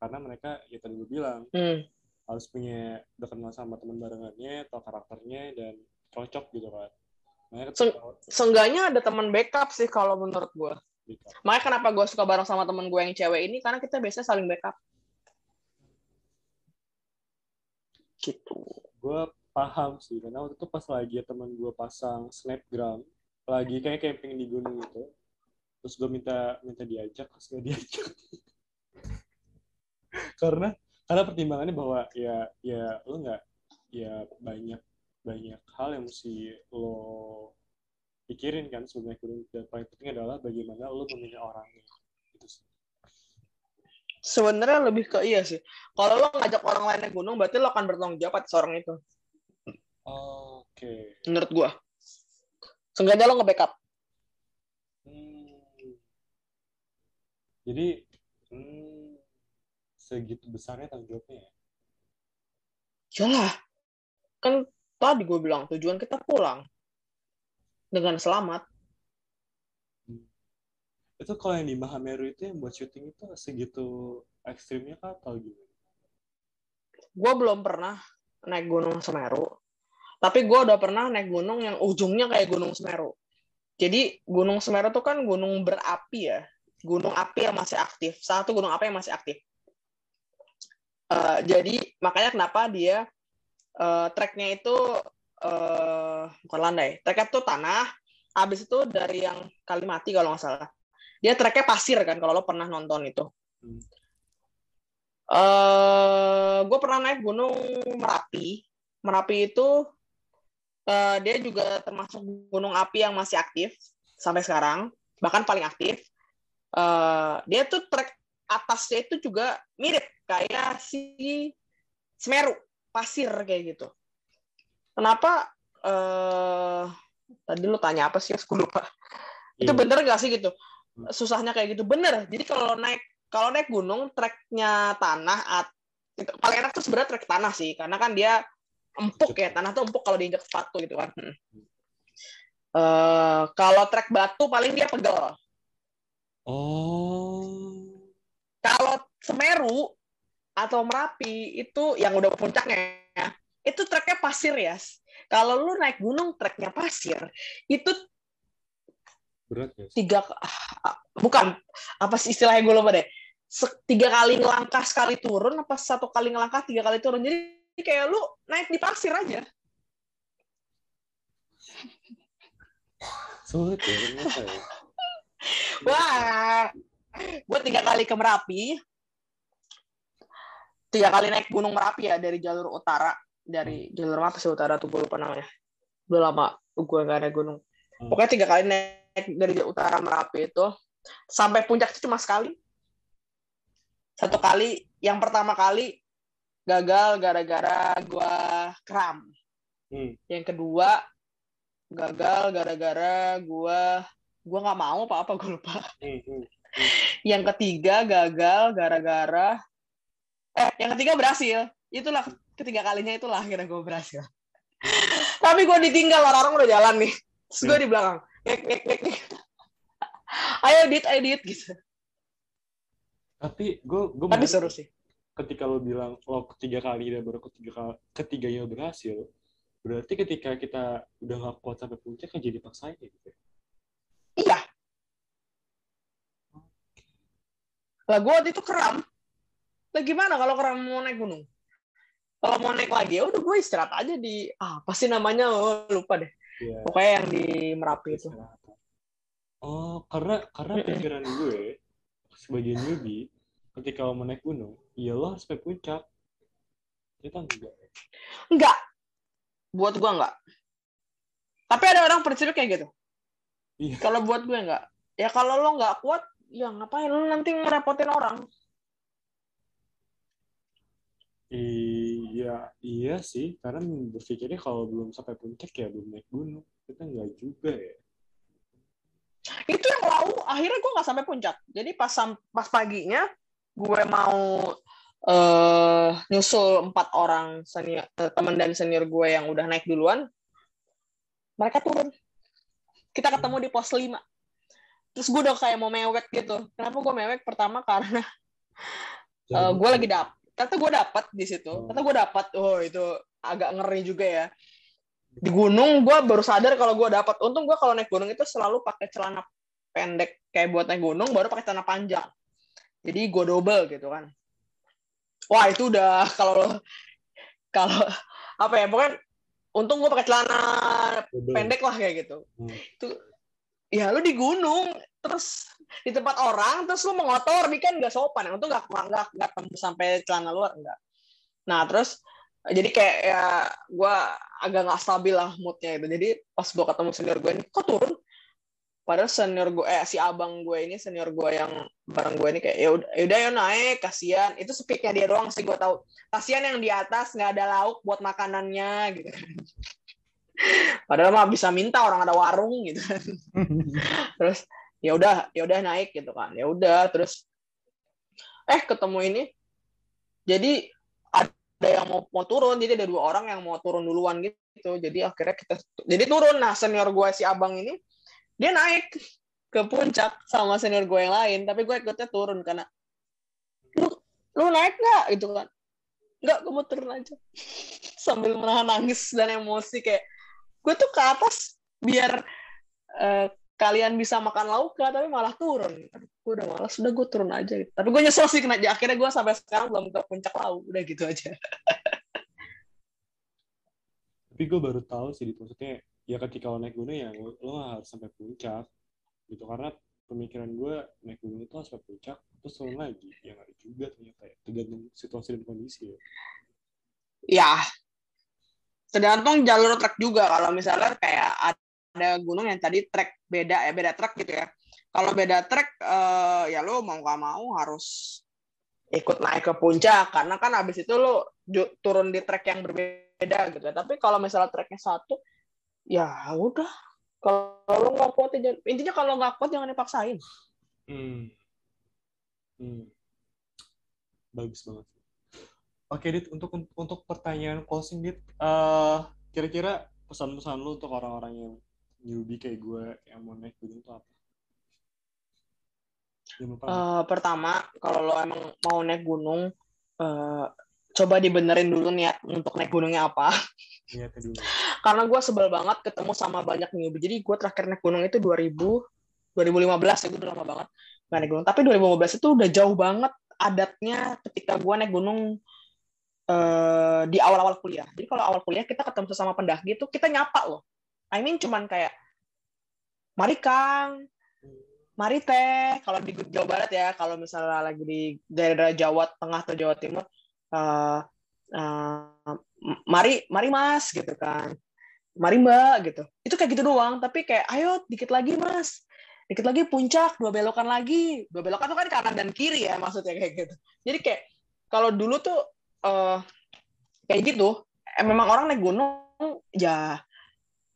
karena mereka ya tadi gue bilang hmm. harus punya udah kenal sama teman barengannya atau karakternya dan cocok gitu kan Seng Seenggaknya ada teman backup sih kalau menurut gue. Makanya kenapa gue suka bareng sama temen gue yang cewek ini karena kita biasanya saling backup. Gitu. Gue paham sih karena waktu itu pas lagi ya teman gue pasang snapgram lagi kayak camping di gunung itu terus gue minta minta diajak terus gak diajak karena karena pertimbangannya bahwa ya ya lo nggak ya banyak banyak hal yang mesti lo pikirin kan sebagai gunung dan paling penting adalah bagaimana lo memilih orangnya. Gitu sih. Sebenarnya lebih ke iya sih. Kalau lo ngajak orang lain naik gunung berarti lo akan bertanggung jawab atas orang itu. Oke. Okay. menurut gua. Seenggaknya lo nge-backup. Jadi hmm, segitu besarnya tanggung jawabnya ya? Yalah, kan tadi gue bilang tujuan kita pulang dengan selamat. Hmm. Itu kalau yang di Mahameru itu yang buat syuting itu segitu ekstrimnya kah atau gimana? Gue belum pernah naik gunung Semeru, tapi gue udah pernah naik gunung yang ujungnya kayak gunung Semeru. Jadi gunung Semeru itu kan gunung berapi ya, gunung api yang masih aktif. Satu gunung api yang masih aktif. Uh, jadi makanya kenapa dia uh, treknya itu uh, bukan landai, treknya itu tanah. Habis itu dari yang Kalimati kalau nggak salah, dia treknya pasir kan kalau lo pernah nonton itu. Hmm. Uh, gue pernah naik gunung Merapi. Merapi itu uh, dia juga termasuk gunung api yang masih aktif sampai sekarang, bahkan paling aktif uh, dia tuh trek atasnya itu juga mirip kayak si Semeru pasir kayak gitu. Kenapa? Uh, tadi lu tanya apa sih? Aku lupa. Itu bener gak sih gitu? Hmm. Susahnya kayak gitu. Bener. Jadi kalau naik kalau naik gunung treknya tanah at, itu, paling enak tuh sebenarnya trek tanah sih karena kan dia empuk ya tanah tuh empuk kalau diinjak sepatu gitu kan. Hmm. Uh, kalau trek batu paling dia pegel Oh. Kalau Semeru atau Merapi itu yang udah puncaknya, itu treknya pasir ya. Kalau lu naik gunung treknya pasir, itu berat ya. Tiga bukan apa sih istilahnya gue lupa deh. Tiga kali ngelangkah sekali turun apa satu kali ngelangkah tiga kali turun. Jadi kayak lu naik di pasir aja. Sulit ya, ya. Wah, gue tiga kali ke Merapi, tiga kali naik Gunung Merapi ya dari jalur utara, dari jalur apa sih utara tuh gue lupa namanya. Udah lama gue gak naik gunung. Hmm. Pokoknya tiga kali naik dari utara Merapi itu, sampai puncak itu cuma sekali. Satu kali, yang pertama kali gagal gara-gara gue kram. Hmm. Yang kedua gagal gara-gara gue gue nggak mau apa apa gue lupa hmm, hmm, hmm. yang ketiga gagal gara-gara eh yang ketiga berhasil itulah ketiga kalinya itulah akhirnya gue berhasil. Tapi gue ditinggal orang-orang udah jalan nih. Terus gue di belakang. Ngek ngek ngek ayo dit ayo dit gitu. Tapi gue gue tapi seru sih. Ketika lo bilang lo ketiga kali dan baru ketiga kali ketiganya berhasil, berarti ketika kita udah nggak kuat sampai puncak kan jadi paksain ya gitu. iya. Lah gue waktu itu keram. Lah gimana kalau keram mau naik gunung kalau mau naik lagi ya udah gue istirahat aja di ah pasti namanya? Oh, lupa deh. Iya. pokoknya yang di merapi itu. Oh, karena karena pikiran gue sebagai newbie ketika mau naik gunung, ya lo harus sampai puncak. Kita enggak. enggak. Buat gue enggak. Tapi ada orang prinsipnya kayak gitu. Iya. kalau buat gue enggak. Ya kalau lo nggak kuat ya ngapain? Lo nanti ngerepotin orang. Iya, iya sih. Karena berpikirnya kalau belum sampai puncak ya belum naik gunung. Kita enggak juga ya. itu yang lau akhirnya gue nggak sampai puncak. Jadi pas pas paginya gue mau eh nyusul empat orang senior eh, teman dan senior gue yang udah naik duluan mereka turun. Kita ketemu di pos 5 terus gue udah kayak mau mewek gitu. Kenapa gue mewek? Pertama karena eh, gue lagi dap ternyata gue dapat di situ. Hmm. ternyata gue dapat. Oh itu agak ngeri juga ya. Di gunung gue baru sadar kalau gue dapat. Untung gue kalau naik gunung itu selalu pakai celana pendek kayak buat naik gunung baru pakai celana panjang. Jadi gue double gitu kan. Wah itu udah kalau kalau apa ya pokoknya untung gue pakai celana Double. pendek lah kayak gitu. Hmm. itu ya lu di gunung terus di tempat orang terus lu mengotor nih kan nggak sopan. Untung nggak nggak nggak tembus sampai celana luar enggak nah terus jadi kayak ya gue agak nggak stabil lah moodnya itu. Jadi pas gue ketemu senior gue ini kok turun? Padahal senior gue eh si abang gue ini senior gue yang bareng gue ini kayak ya udah ya udah ya naik kasihan. Itu speaknya dia doang sih gue tahu. Kasihan yang di atas nggak ada lauk buat makanannya gitu padahal mah bisa minta orang ada warung gitu terus ya udah ya udah naik gitu kan. Ya udah terus eh ketemu ini. Jadi ada yang mau mau turun. Jadi ada dua orang yang mau turun duluan gitu. Jadi akhirnya kita jadi turun. Nah senior gue si abang ini dia naik ke puncak sama senior gue yang lain. Tapi gue ikutnya turun karena lu lu naik nggak? Gitu kan. Nggak gue mau turun aja. Sambil menahan nangis dan emosi kayak gue tuh ke atas biar eh, kalian bisa makan lauk tapi malah turun. Gue udah malas udah gue turun aja gitu. tapi gue nyesel sih kena akhirnya gue sampai sekarang belum ke puncak lauk. Udah gitu aja. Tapi gue baru tahu sih, Dit. maksudnya ya ketika lo naik gunung ya lo, lo harus sampai puncak gitu. Karena pemikiran gue naik gunung itu harus sampai puncak terus turun lagi. Ya nggak juga ternyata ya. Tergantung situasi dan kondisi ya. Ya. Tergantung jalur trek juga. Kalau misalnya kayak ada gunung yang tadi trek beda ya beda trek gitu ya kalau beda trek eh, ya lo mau gak mau harus ikut naik ke puncak karena kan abis itu lo turun di trek yang berbeda gitu ya tapi kalau misalnya treknya satu ya udah kalau lo nggak kuat ya intinya kalau nggak kuat jangan dipaksain Hmm. Hmm. Bagus banget. Oke, Dit, untuk untuk pertanyaan closing, Dit, eh, kira-kira pesan-pesan lu untuk orang-orang yang newbie kayak gue yang mau naik gunung itu apa? Yang pertama. Kalau lo emang mau naik gunung, eh, coba dibenerin dulu niat untuk naik gunungnya apa. Niatnya dulu. Karena gue sebel banget ketemu sama banyak newbie. Jadi gue terakhir naik gunung itu 2000, 2015 itu udah lama banget nggak naik gunung. Tapi 2015 itu udah jauh banget adatnya ketika gue naik gunung eh, di awal-awal kuliah. Jadi kalau awal kuliah kita ketemu sama pendaki itu kita nyapa loh. I mean cuman kayak, mari Kang, mari teh. Kalau di Jawa Barat ya kalau misalnya lagi di daerah Jawa Tengah atau Jawa Timur eh, eh, mari mari Mas gitu kan. Mari Mbak gitu. Itu kayak gitu doang tapi kayak ayo dikit lagi Mas. Dikit lagi puncak dua belokan lagi. Dua belokan tuh kan kanan dan kiri ya maksudnya kayak gitu. Jadi kayak kalau dulu tuh eh, kayak gitu eh, memang orang naik gunung ya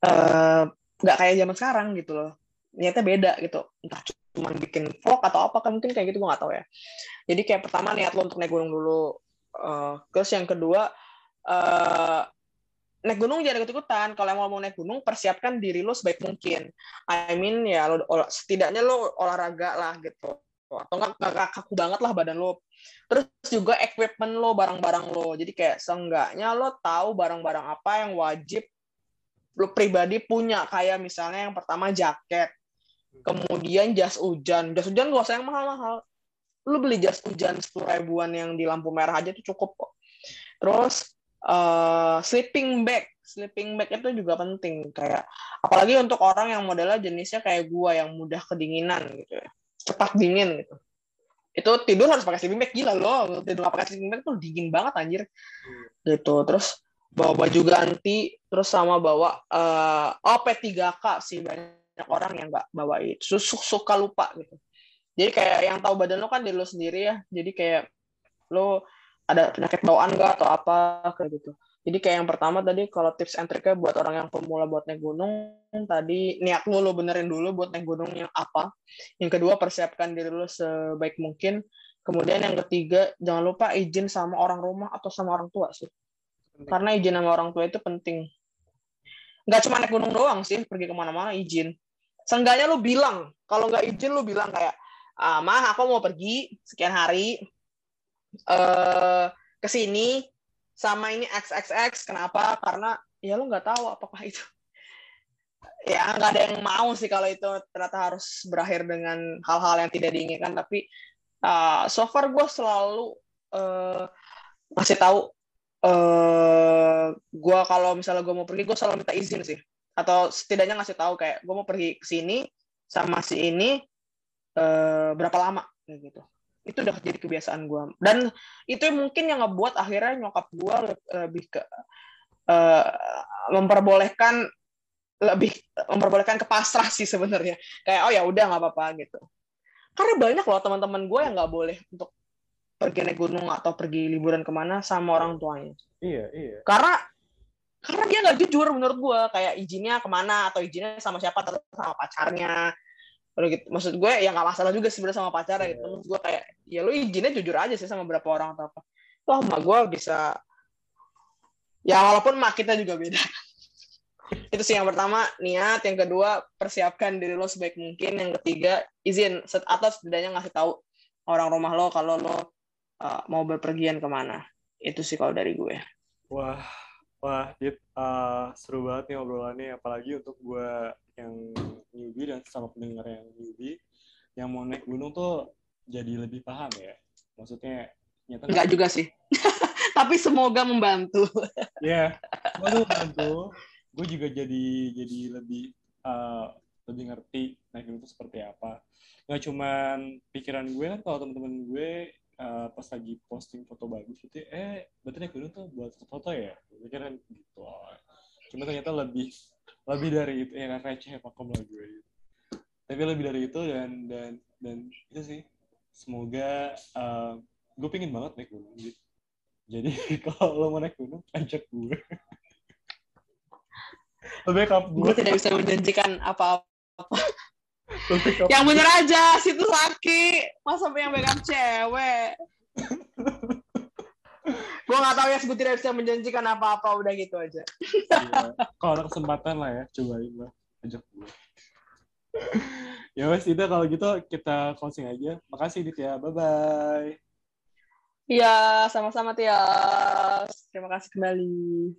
eh, nggak kayak zaman sekarang gitu loh niatnya beda gitu entah cuma bikin vlog atau apa kan mungkin kayak gitu gue nggak tahu ya jadi kayak pertama niat lo untuk naik gunung dulu Eh, terus yang kedua eh, naik gunung jangan ikut-ikutan. Kalau yang mau naik gunung, persiapkan diri lo sebaik mungkin. I mean ya lo setidaknya lo olahraga lah gitu. Atau nggak kaku banget lah badan lo. Terus juga equipment lo, barang-barang lo. Jadi kayak seenggaknya lo tahu barang-barang apa yang wajib lo pribadi punya. Kayak misalnya yang pertama jaket, kemudian jas hujan. Jas hujan gak usah yang mahal-mahal. Lo beli jas hujan sepuluh ribuan yang di lampu merah aja tuh cukup kok. Terus uh, sleeping bag sleeping bag itu juga penting kayak apalagi untuk orang yang modelnya jenisnya kayak gua yang mudah kedinginan gitu ya cepat dingin gitu itu tidur harus pakai sleeping bag gila loh tidur nggak pakai sleeping bag tuh dingin banget anjir hmm. gitu terus bawa baju ganti terus sama bawa uh, oh P3K sih banyak orang yang nggak bawa itu suka lupa gitu jadi kayak yang tahu badan lo kan diri lo sendiri ya jadi kayak lo ada penyakit bawaan nggak atau apa kayak gitu. Jadi kayak yang pertama tadi kalau tips and triknya buat orang yang pemula buat naik gunung, tadi niat lu lo benerin dulu buat naik gunung yang apa. Yang kedua persiapkan diri lu sebaik mungkin. Kemudian yang ketiga jangan lupa izin sama orang rumah atau sama orang tua sih. Penting. Karena izin sama orang tua itu penting. Nggak cuma naik gunung doang sih, pergi ke mana-mana izin. Seenggaknya lu bilang, kalau nggak izin lu bilang kayak, ah, mah aku mau pergi sekian hari, uh, ke sini sama ini XXX kenapa karena ya lo nggak tahu apakah itu ya nggak ada yang mau sih kalau itu ternyata harus berakhir dengan hal-hal yang tidak diinginkan tapi uh, so far gue selalu uh, ngasih tahu uh, gue kalau misalnya gue mau pergi gue selalu minta izin sih. Atau setidaknya ngasih tahu kayak gue mau pergi ke sini sama si ini uh, berapa lama gitu. Itu udah jadi kebiasaan gue dan itu mungkin yang ngebuat akhirnya nyokap gue lebih ke uh, memperbolehkan lebih memperbolehkan ke pasrah sih sebenarnya. Kayak oh ya udah nggak apa-apa gitu. Karena banyak loh teman-teman gue yang nggak boleh untuk pergi naik gunung atau pergi liburan ke mana sama orang tuanya. Iya iya. Karena karena dia nggak jujur menurut gue kayak izinnya ke mana atau izinnya sama siapa atau sama pacarnya. Lalu gitu maksud gue ya nggak masalah juga sebenarnya sama pacar yeah. gitu maksud gue kayak ya lu izinnya jujur aja sih sama beberapa orang atau apa. Wah mak gue bisa ya walaupun mak kita juga beda. Itu sih yang pertama niat. Yang kedua persiapkan diri lo sebaik mungkin. Yang ketiga izin. Atau setidaknya ngasih tahu orang rumah lo kalau lo uh, mau berpergian ke mana? Itu sih kalau dari gue. Wah wah Dit, uh, seru banget nih obrolannya apalagi untuk gue yang newbie dan sama pendengar yang newbie yang mau naik gunung tuh jadi lebih paham ya. Maksudnya nyata enggak juga sih. Tapi semoga membantu. Ya yeah, semoga membantu. Gue juga jadi jadi lebih uh, lebih ngerti naik gunung itu seperti apa. Nggak cuman pikiran gue kan kalau teman-teman gue uh, pas lagi posting foto bagus itu eh naik gunung tuh buat foto ya? Pikiran gitu cuma ternyata lebih lebih dari itu ya receh pakom lah gue. Tapi lebih dari itu dan dan dan itu sih semoga uh, gue pingin banget naik gunung gitu jadi kalau lo mau naik gunung ajak gue lebih kap gue tidak bisa menjanjikan apa-apa yang bener aja situ laki. Masa yang pegang cewek. Gue gak tahu ya gue tidak bisa menjanjikan apa-apa udah gitu aja. Ya, kalau ada kesempatan lah ya cobain lah. Ajak gue ya wes itu kalau gitu kita closing aja. Makasih Dit ya bye bye Iya, sama-sama Tias. Terima kasih kembali.